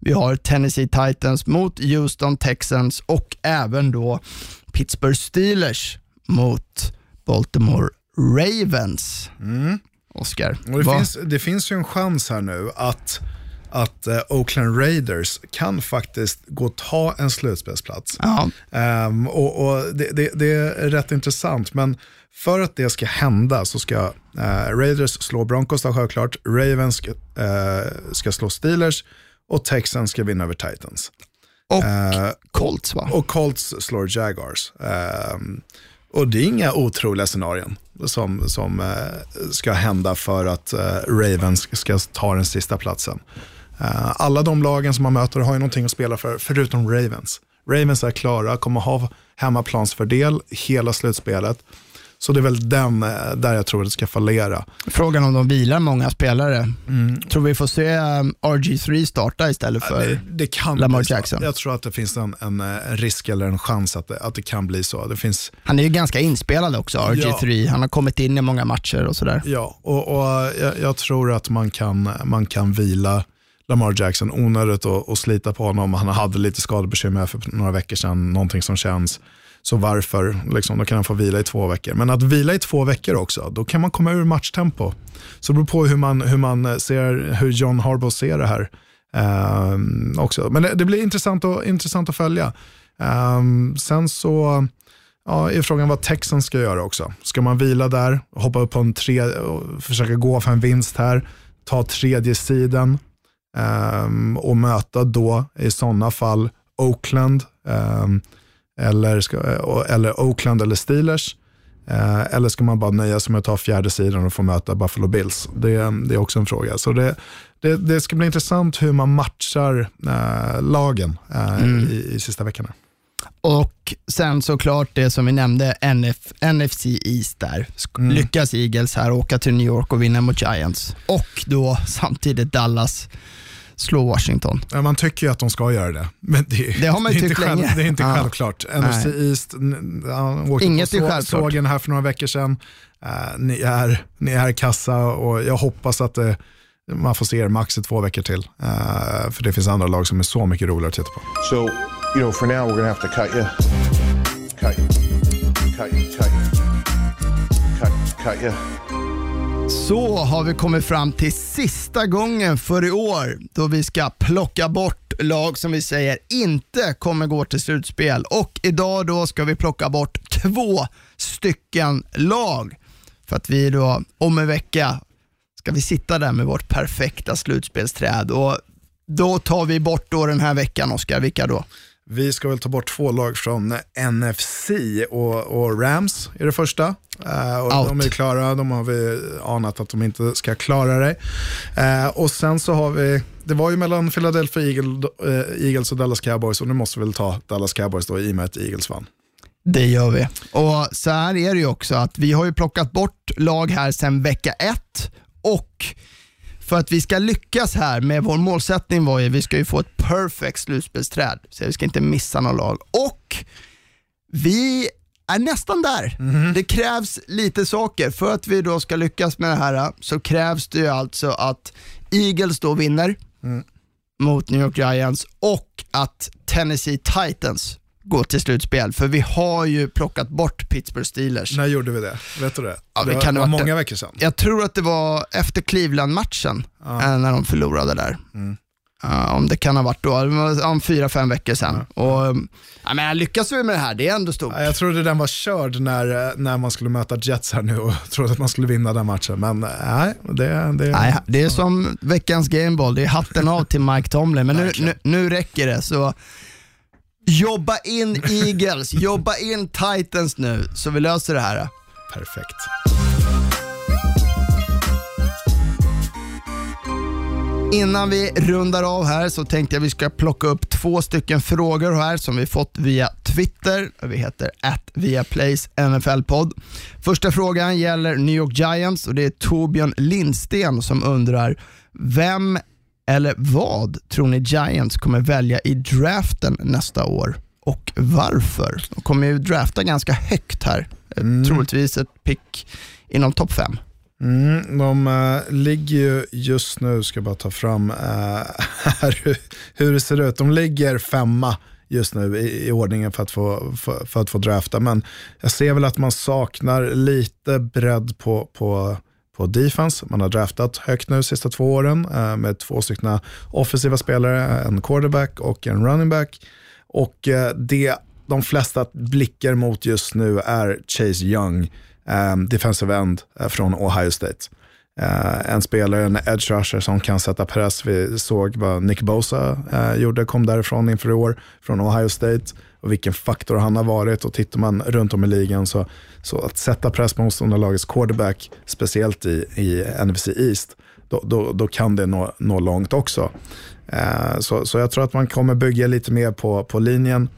Speaker 5: Vi har Tennessee Titans mot Houston Texans och även då Pittsburgh Steelers mot Baltimore Ravens. Mm. Oscar.
Speaker 6: det, finns, det finns ju en chans här nu att att eh, Oakland Raiders kan faktiskt gå och ta en slutspelsplats. Ja. Um, och, och det, det, det, är rätt intressant, men för att det ska hända så ska uh, Raiders slå Broncos då självklart, Ravens uh, ska slå Steelers och Texans ska vinna över Titans.
Speaker 5: Och uh, Colts va?
Speaker 6: Och Colts slår Jaguars. Um, och det är inga otroliga scenarion som, som ska hända för att Ravens ska ta den sista platsen. Eh, alla de lagen som man möter har ju någonting att spela för, förutom Ravens. Ravens är klara, kommer ha hemmaplansfördel hela slutspelet. Så det är väl den eh, där jag tror det ska fallera.
Speaker 5: Frågan om de vilar många spelare.
Speaker 6: Mm.
Speaker 5: Tror vi får se um, RG3 starta istället för...
Speaker 6: Det, det kan
Speaker 5: Lamar. Jackson.
Speaker 6: Jag tror att det finns en, en, eh, risk eller en chans att det, att det kan bli så. Det finns,
Speaker 5: Han är ju ganska inspelad också, RG3. Han har kommit in i många matcher och sådär.
Speaker 6: ja, och, och jag, jag tror att man kan, man kan vila Lamar Jackson onödigt och, och slita på honom. Han hade lite skadebekymmer för några veckor sedan, någonting som känns. Så varför? Liksom, då kan han få vila i två veckor. Men att vila i två veckor också, då kan man komma ur matchtempo. Så det beror på hur man, hur man eh, ser, hur John Harbaugh ser det här. Ehm, också. Men det, det blir intressant, och, intressant att följa. Ehm, sen så ja, är frågan vad Texan ska göra också. Ska man vila där, hoppa upp på en tre, och försöka gå för en vinst här, ta tredje sidan ehm, och möta då i sådana fall Oakland ehm, eller, ska, eller Oakland eller Steelers. Eh, eller ska man bara nöja sig med att ta fjärde sidan och få möta Buffalo Bills? Det, det är också en fråga. Så det, det, det ska bli intressant hur man matchar eh, lagen eh, i, i sista veckorna.
Speaker 5: Och sen såklart det som vi nämnde, NF, NFC East där. Sk- Lyckas Eagles här åka till New York och vinna mot Giants. Och då samtidigt Dallas slå Washington.
Speaker 6: Ja, Man tycker ju att de ska göra det, men det,
Speaker 5: Det har man ju
Speaker 6: är inte
Speaker 5: tyckt länge.
Speaker 6: det är inte
Speaker 5: Ja.
Speaker 6: självklart. NFC East, n- ja,
Speaker 5: Inget
Speaker 6: på
Speaker 5: är
Speaker 6: så,
Speaker 5: självklart.
Speaker 6: sågen här för några veckor sedan. Eh, ni, är, ni är kassa och jag hoppas att det, man får se er max i två veckor till. Eh, för det finns andra lag som är så mycket roligare att titta på.
Speaker 7: So, you know, for now, we're gonna have to cut you. Cut you. Cut you. Cut you. Cut, cut you.
Speaker 5: Så har vi kommit fram till sista gången för i år då vi ska plocka bort lag som vi säger inte kommer gå till slutspel. Och idag då ska vi plocka bort två stycken lag. För att vi då om en vecka ska vi sitta där med vårt perfekta slutspelsträd. Och då tar vi bort då den här veckan, Oskar. Vilka då?
Speaker 6: Vi ska väl ta bort två lag från NFC och, och Rams är det första. Eh, och
Speaker 5: Out.
Speaker 6: de är klara, de har vi anat att de inte ska klara det. Eh, och sen så har vi, det var ju mellan Philadelphia Eagle, eh, Eagles och Dallas Cowboys och nu måste vi väl ta Dallas Cowboys då i och med att Eagles vann.
Speaker 5: Det gör vi. Och så här är det ju också att vi har ju plockat bort lag här sedan vecka ett och för att vi ska lyckas här med vår målsättning var ju vi ska ju få ett perfect slutspelsträd. Så vi ska inte missa någon lag. Och vi är nästan där. Det krävs lite saker. För att vi då ska lyckas med det här så krävs det ju alltså att Eagles då vinner mot New York Giants och att Tennessee Titans går till slutspel. För vi har ju plockat bort Pittsburgh Steelers.
Speaker 6: När gjorde vi det? Vet du det?
Speaker 5: Ja, det
Speaker 6: det var,
Speaker 5: kan
Speaker 6: det
Speaker 5: ha
Speaker 6: var
Speaker 5: varit
Speaker 6: många
Speaker 5: det.
Speaker 6: veckor sedan.
Speaker 5: Jag tror att det var efter Cleveland-matchen eh, när de förlorade där. Ja, om det kan ha varit då, det var om fyra, fem veckor sedan. Och, um, ja, men jag lyckas vi med det här, det är ändå stort.
Speaker 6: Ja, Jag trodde den var körd när, när man skulle möta Jets här nu och trodde att man skulle vinna den matchen. Men eh, nej, det, det,
Speaker 5: Nej, det är som veckans gameball, det är hatten av till Mike Tomlin. Men nu, nu, nu räcker det. Så jobba in Eagles, jobba in Titans nu, så vi löser det här.
Speaker 6: perfekt.
Speaker 5: Innan vi rundar av här så tänkte jag vi ska plocka upp två stycken frågor här som vi fått via Twitter. Vi heter att Viaplays NFL-podd. Första frågan gäller New York Giants och det är Torbjörn Lindsten som undrar vem eller vad tror ni Giants kommer välja i draften nästa år och varför? De kommer ju drafta ganska högt här. Troligtvis ett pick inom topp fem.
Speaker 6: Mm, de eh, ligger ju just nu, ska jag bara ta fram eh, här hur, hur det ser ut. De ligger femma just nu i, i ordningen för att, få, för, för att få drafta. Men jag ser väl att man saknar lite bredd på, på, på defense. Man har draftat högt nu de sista två åren eh, med två stycken offensiva spelare, eh, en quarterback och en running back. Och eh, det de flesta blickar mot just nu är Chase Young, eh, defensive end eh, från Ohio State. Uh, en spelare, en edge rusher som kan sätta press. Vi såg vad Nick Bosa uh, gjorde, kom därifrån inför i år, från Ohio State. Och vilken faktor han har varit. Och tittar man runt om i ligan så, så att sätta press på motståndarlagets quarterback, speciellt i, i NFC East, då, då, då kan det nå, nå långt också. Uh, så, så jag tror att man kommer bygga lite mer på, på linjen.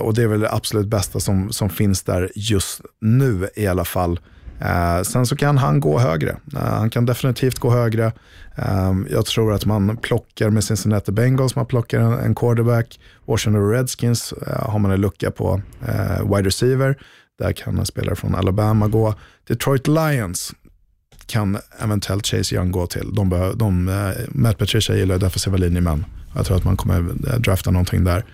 Speaker 6: Och det är väl det absolut bästa som, som finns där just nu i alla fall. Eh, sen så kan han gå högre. Eh, han kan definitivt gå högre. Eh, jag tror att man plockar med Cincinnati Bengals, man plockar en, en quarterback. Washington Redskins eh, har man en lucka på eh, wide receiver. Där kan en spelare från Alabama gå. Detroit Lions kan eventuellt Chase Young gå till. De, de, eh, Matt Patricia gillar defensiva linjemän. Jag tror att man kommer drafta någonting där.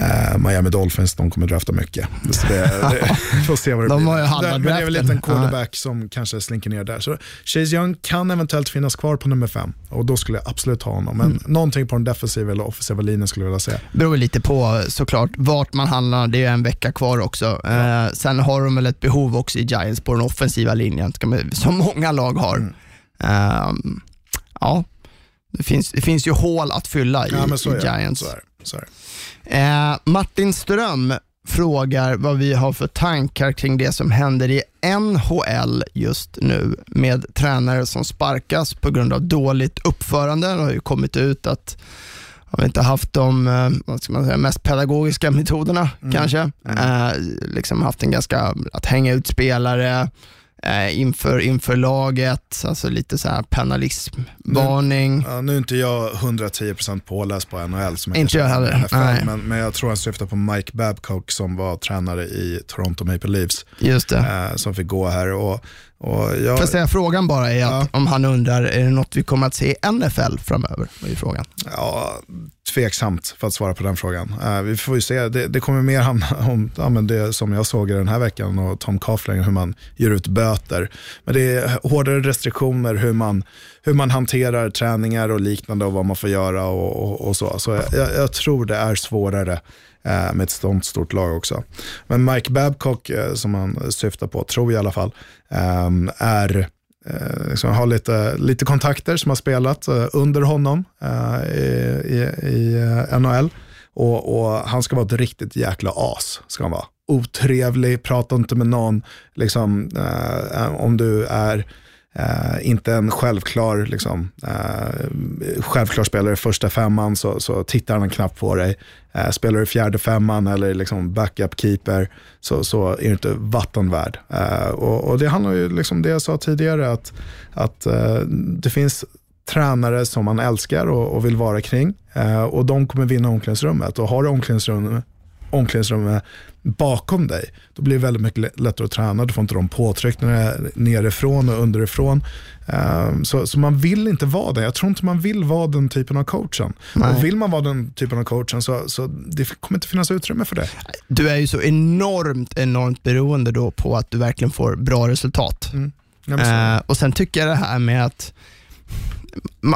Speaker 6: Eh, Miami Dolphins, de kommer drafta mycket. Så det, det, får se vad det
Speaker 5: De
Speaker 6: blir.
Speaker 5: har ju halva
Speaker 6: Det- Men det är väl en quarterback som kanske slinker ner där. Så Chase Young kan eventuellt finnas kvar på nummer fem och då skulle jag absolut ha honom. Men
Speaker 5: Mm.
Speaker 6: någonting på den defensiva eller offensiva linjen skulle jag vilja säga.
Speaker 5: beror lite på såklart vart man handlar, det är en vecka kvar också. Eh, sen har de väl ett behov också i Giants på den offensiva linjen, som många lag har.
Speaker 6: Mm.
Speaker 5: Ehm, ja, det finns, det finns ju hål att fylla i,
Speaker 6: Ja,
Speaker 5: i
Speaker 6: det.
Speaker 5: Giants. Eh, Martin Ström frågar vad vi har för tankar kring det som händer i NHL just nu med tränare som sparkas på grund av dåligt uppförande. Det har ju kommit ut att har vi inte haft de eh, säga, mest pedagogiska metoderna kanske. Eh, liksom haft en ganska, att hänga ut spelare eh, inför, inför laget, alltså lite så här penalismvarning.
Speaker 6: Ja, nu är inte jag 110% påläst på NHL som
Speaker 5: Inte jag heller,
Speaker 6: NFL,
Speaker 5: nej.
Speaker 6: men, men jag tror han syftar på Mike Babcock som var tränare i Toronto Maple Leafs
Speaker 5: Just det.
Speaker 6: eh, som fick gå här. Och, och jag,
Speaker 5: Får säga frågan bara är att
Speaker 6: Ja.
Speaker 5: om han undrar, är det något vi kommer att se i NFL framöver? Var ju frågan.
Speaker 6: Ja, tveksamt för att svara på den frågan. Eh, vi får ju se, det, det kommer mer handla om ja, men det som jag såg i den här veckan och Tom Coughlin, hur man ger ut böter. Men det är hårdare restriktioner hur man, hur man hanterar träningar och liknande och vad man får göra och, och, och så. Så jag, jag, tror det är svårare eh, med ett sånt stort lag också. Men Mike Babcock, eh, som han syftar på, tror jag i alla fall, ehm, eh, är liksom har lite, lite kontakter som har spelat eh, under honom eh, i, i, i eh, NHL. Och, och han ska vara ett riktigt jäkla as. Ska han vara. Otrevlig, prata inte med någon. Liksom, eh, om du är Uh, inte en självklar, liksom, uh, självklar spelare i första femman så, så tittar han knappt på dig. Uh, spelar du i fjärde femman eller liksom backup keeper så, så är du inte vattenvärd. Eh, och, och det handlar ju liksom det jag sa tidigare att, att det finns tränare som man älskar och, och vill vara kring och de kommer vinna omklädningsrummet och har du omklädningsrum, omklädningsrummet bakom dig, då blir det väldigt mycket lä- lättare att träna. Du får inte de påtryckningarna nerifrån och underifrån. Eh, så, så man vill inte vara det. Jag tror inte man vill vara den typen av coachen. Och vill man vara den typen av coachen så, så det kommer inte finnas utrymme för det.
Speaker 5: Du är ju så enormt, enormt beroende då på att du verkligen får bra resultat.
Speaker 6: Ja, men så-
Speaker 5: Eh, och sen tycker jag det här med att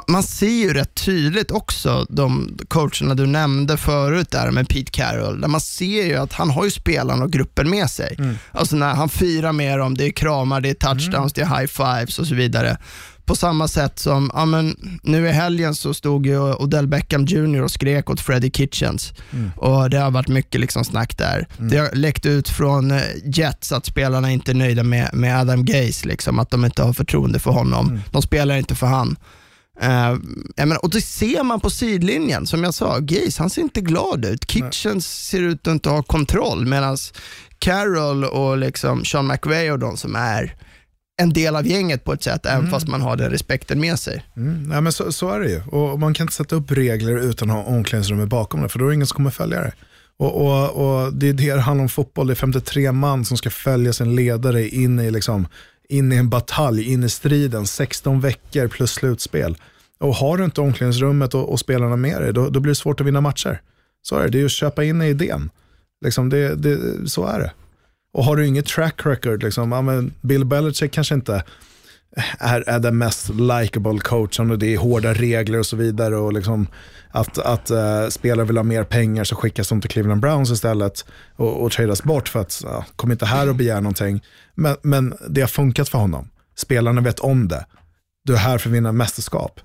Speaker 5: man ser ju rätt tydligt också de coacherna du nämnde förut där med Pete Carroll, där man ser ju att han har ju spelarna och gruppen med sig. Alltså när han firar med dem, det är kramar, det är touchdowns, det är high fives och så vidare. På samma sätt som, ja men nu i helgen så stod ju Odell Beckham Jr och skrek åt Freddie Kitchens och det har varit mycket liksom snack där. Det har läckt ut från eh, Jets att spelarna inte är nöjda med, med Adam Gaze, liksom, att de inte har förtroende för honom. De spelar inte för han. Jag menar, och det ser man på sidlinjen, som jag sa, Gaze han ser inte glad ut. Kitchens ser ut att inte ha kontroll medan Carroll och liksom Sean McVay och de som är en del av gänget på ett sätt, även fast man har den respekten med sig.
Speaker 6: Mm, ja, men så, så är det ju. Och man kan inte sätta upp regler utan att ha omklädningsrummet bakom det, för då är det ingen som kommer följa det. Och, och, och Det är det det handlar om fotboll, det är 53 man som ska följa sin ledare in i, liksom, in i en batalj, in i striden, 16 veckor plus slutspel. Och har du inte omklädningsrummet och, och spelarna med dig, då, då blir det svårt att vinna matcher. Så är det, det är ju att köpa in i idén. Liksom det, det, så är det. Och har du inget track record, liksom, ja, men Bill Belichick kanske inte är, är den mest likable coachen och det är hårda regler och så vidare. Och liksom att att uh, spelare vill ha mer pengar så skickas de till Cleveland Browns istället och, och tradas bort för att, ja, kom inte här och begär någonting. Men, men det har funkat för honom. Spelarna vet om det. Du är här för att vinna mästerskap.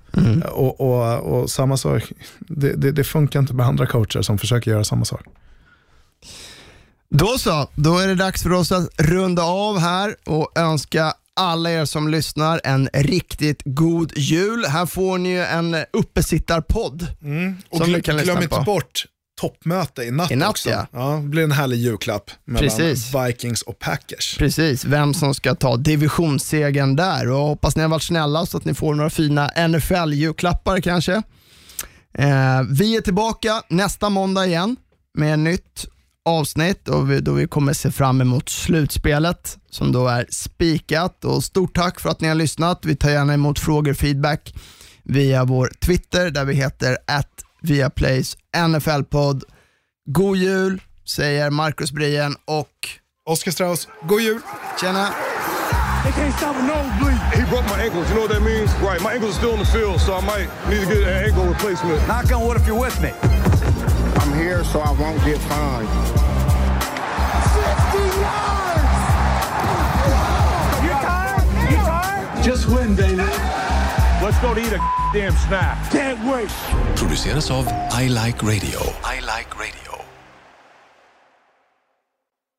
Speaker 6: Och, och, och samma sak, det, det, det funkar inte med andra coacher som försöker göra samma sak.
Speaker 5: Då så, då är det dags för oss att runda av här och önska alla er som lyssnar en riktigt god jul. Här får ni ju en uppesittarpodd.
Speaker 6: Och
Speaker 5: Som
Speaker 6: glöm,
Speaker 5: ni kan
Speaker 6: glöm inte
Speaker 5: på.
Speaker 6: bort toppmöte i natt,
Speaker 5: I natt,
Speaker 6: också.
Speaker 5: ja.
Speaker 6: Ja, det blir en härlig julklapp mellan
Speaker 5: Precis.
Speaker 6: Vikings och Packers.
Speaker 5: Precis, vem som ska ta divisionssegern där och hoppas ni har varit snälla så att ni får några fina NFL-julklappar kanske. Eh, vi är tillbaka nästa måndag igen med nytt avsnitt och vi, då vi kommer se fram emot slutspelet som då är spikat. Och stort tack för att ni har lyssnat. Vi tar gärna emot frågor och feedback via vår Twitter där vi heter att Viaplays NFL-podd. God jul säger Marcus Brien och
Speaker 6: Oskar Strauss, god jul!
Speaker 5: tjena!
Speaker 1: They can't stop a nosebleed.
Speaker 2: He broke my ankles. You know what that means? Right. My ankles are still in the field, so I might need to get an ankle replacement.
Speaker 1: Knock on wood if you're with me.
Speaker 3: I'm here so I won't get fined.
Speaker 1: 50 yards! You tired? You tired? Just win, baby.
Speaker 4: Let's go to eat a damn snack.
Speaker 1: Can't wait.
Speaker 8: produceras av I Like Radio. I Like Radio.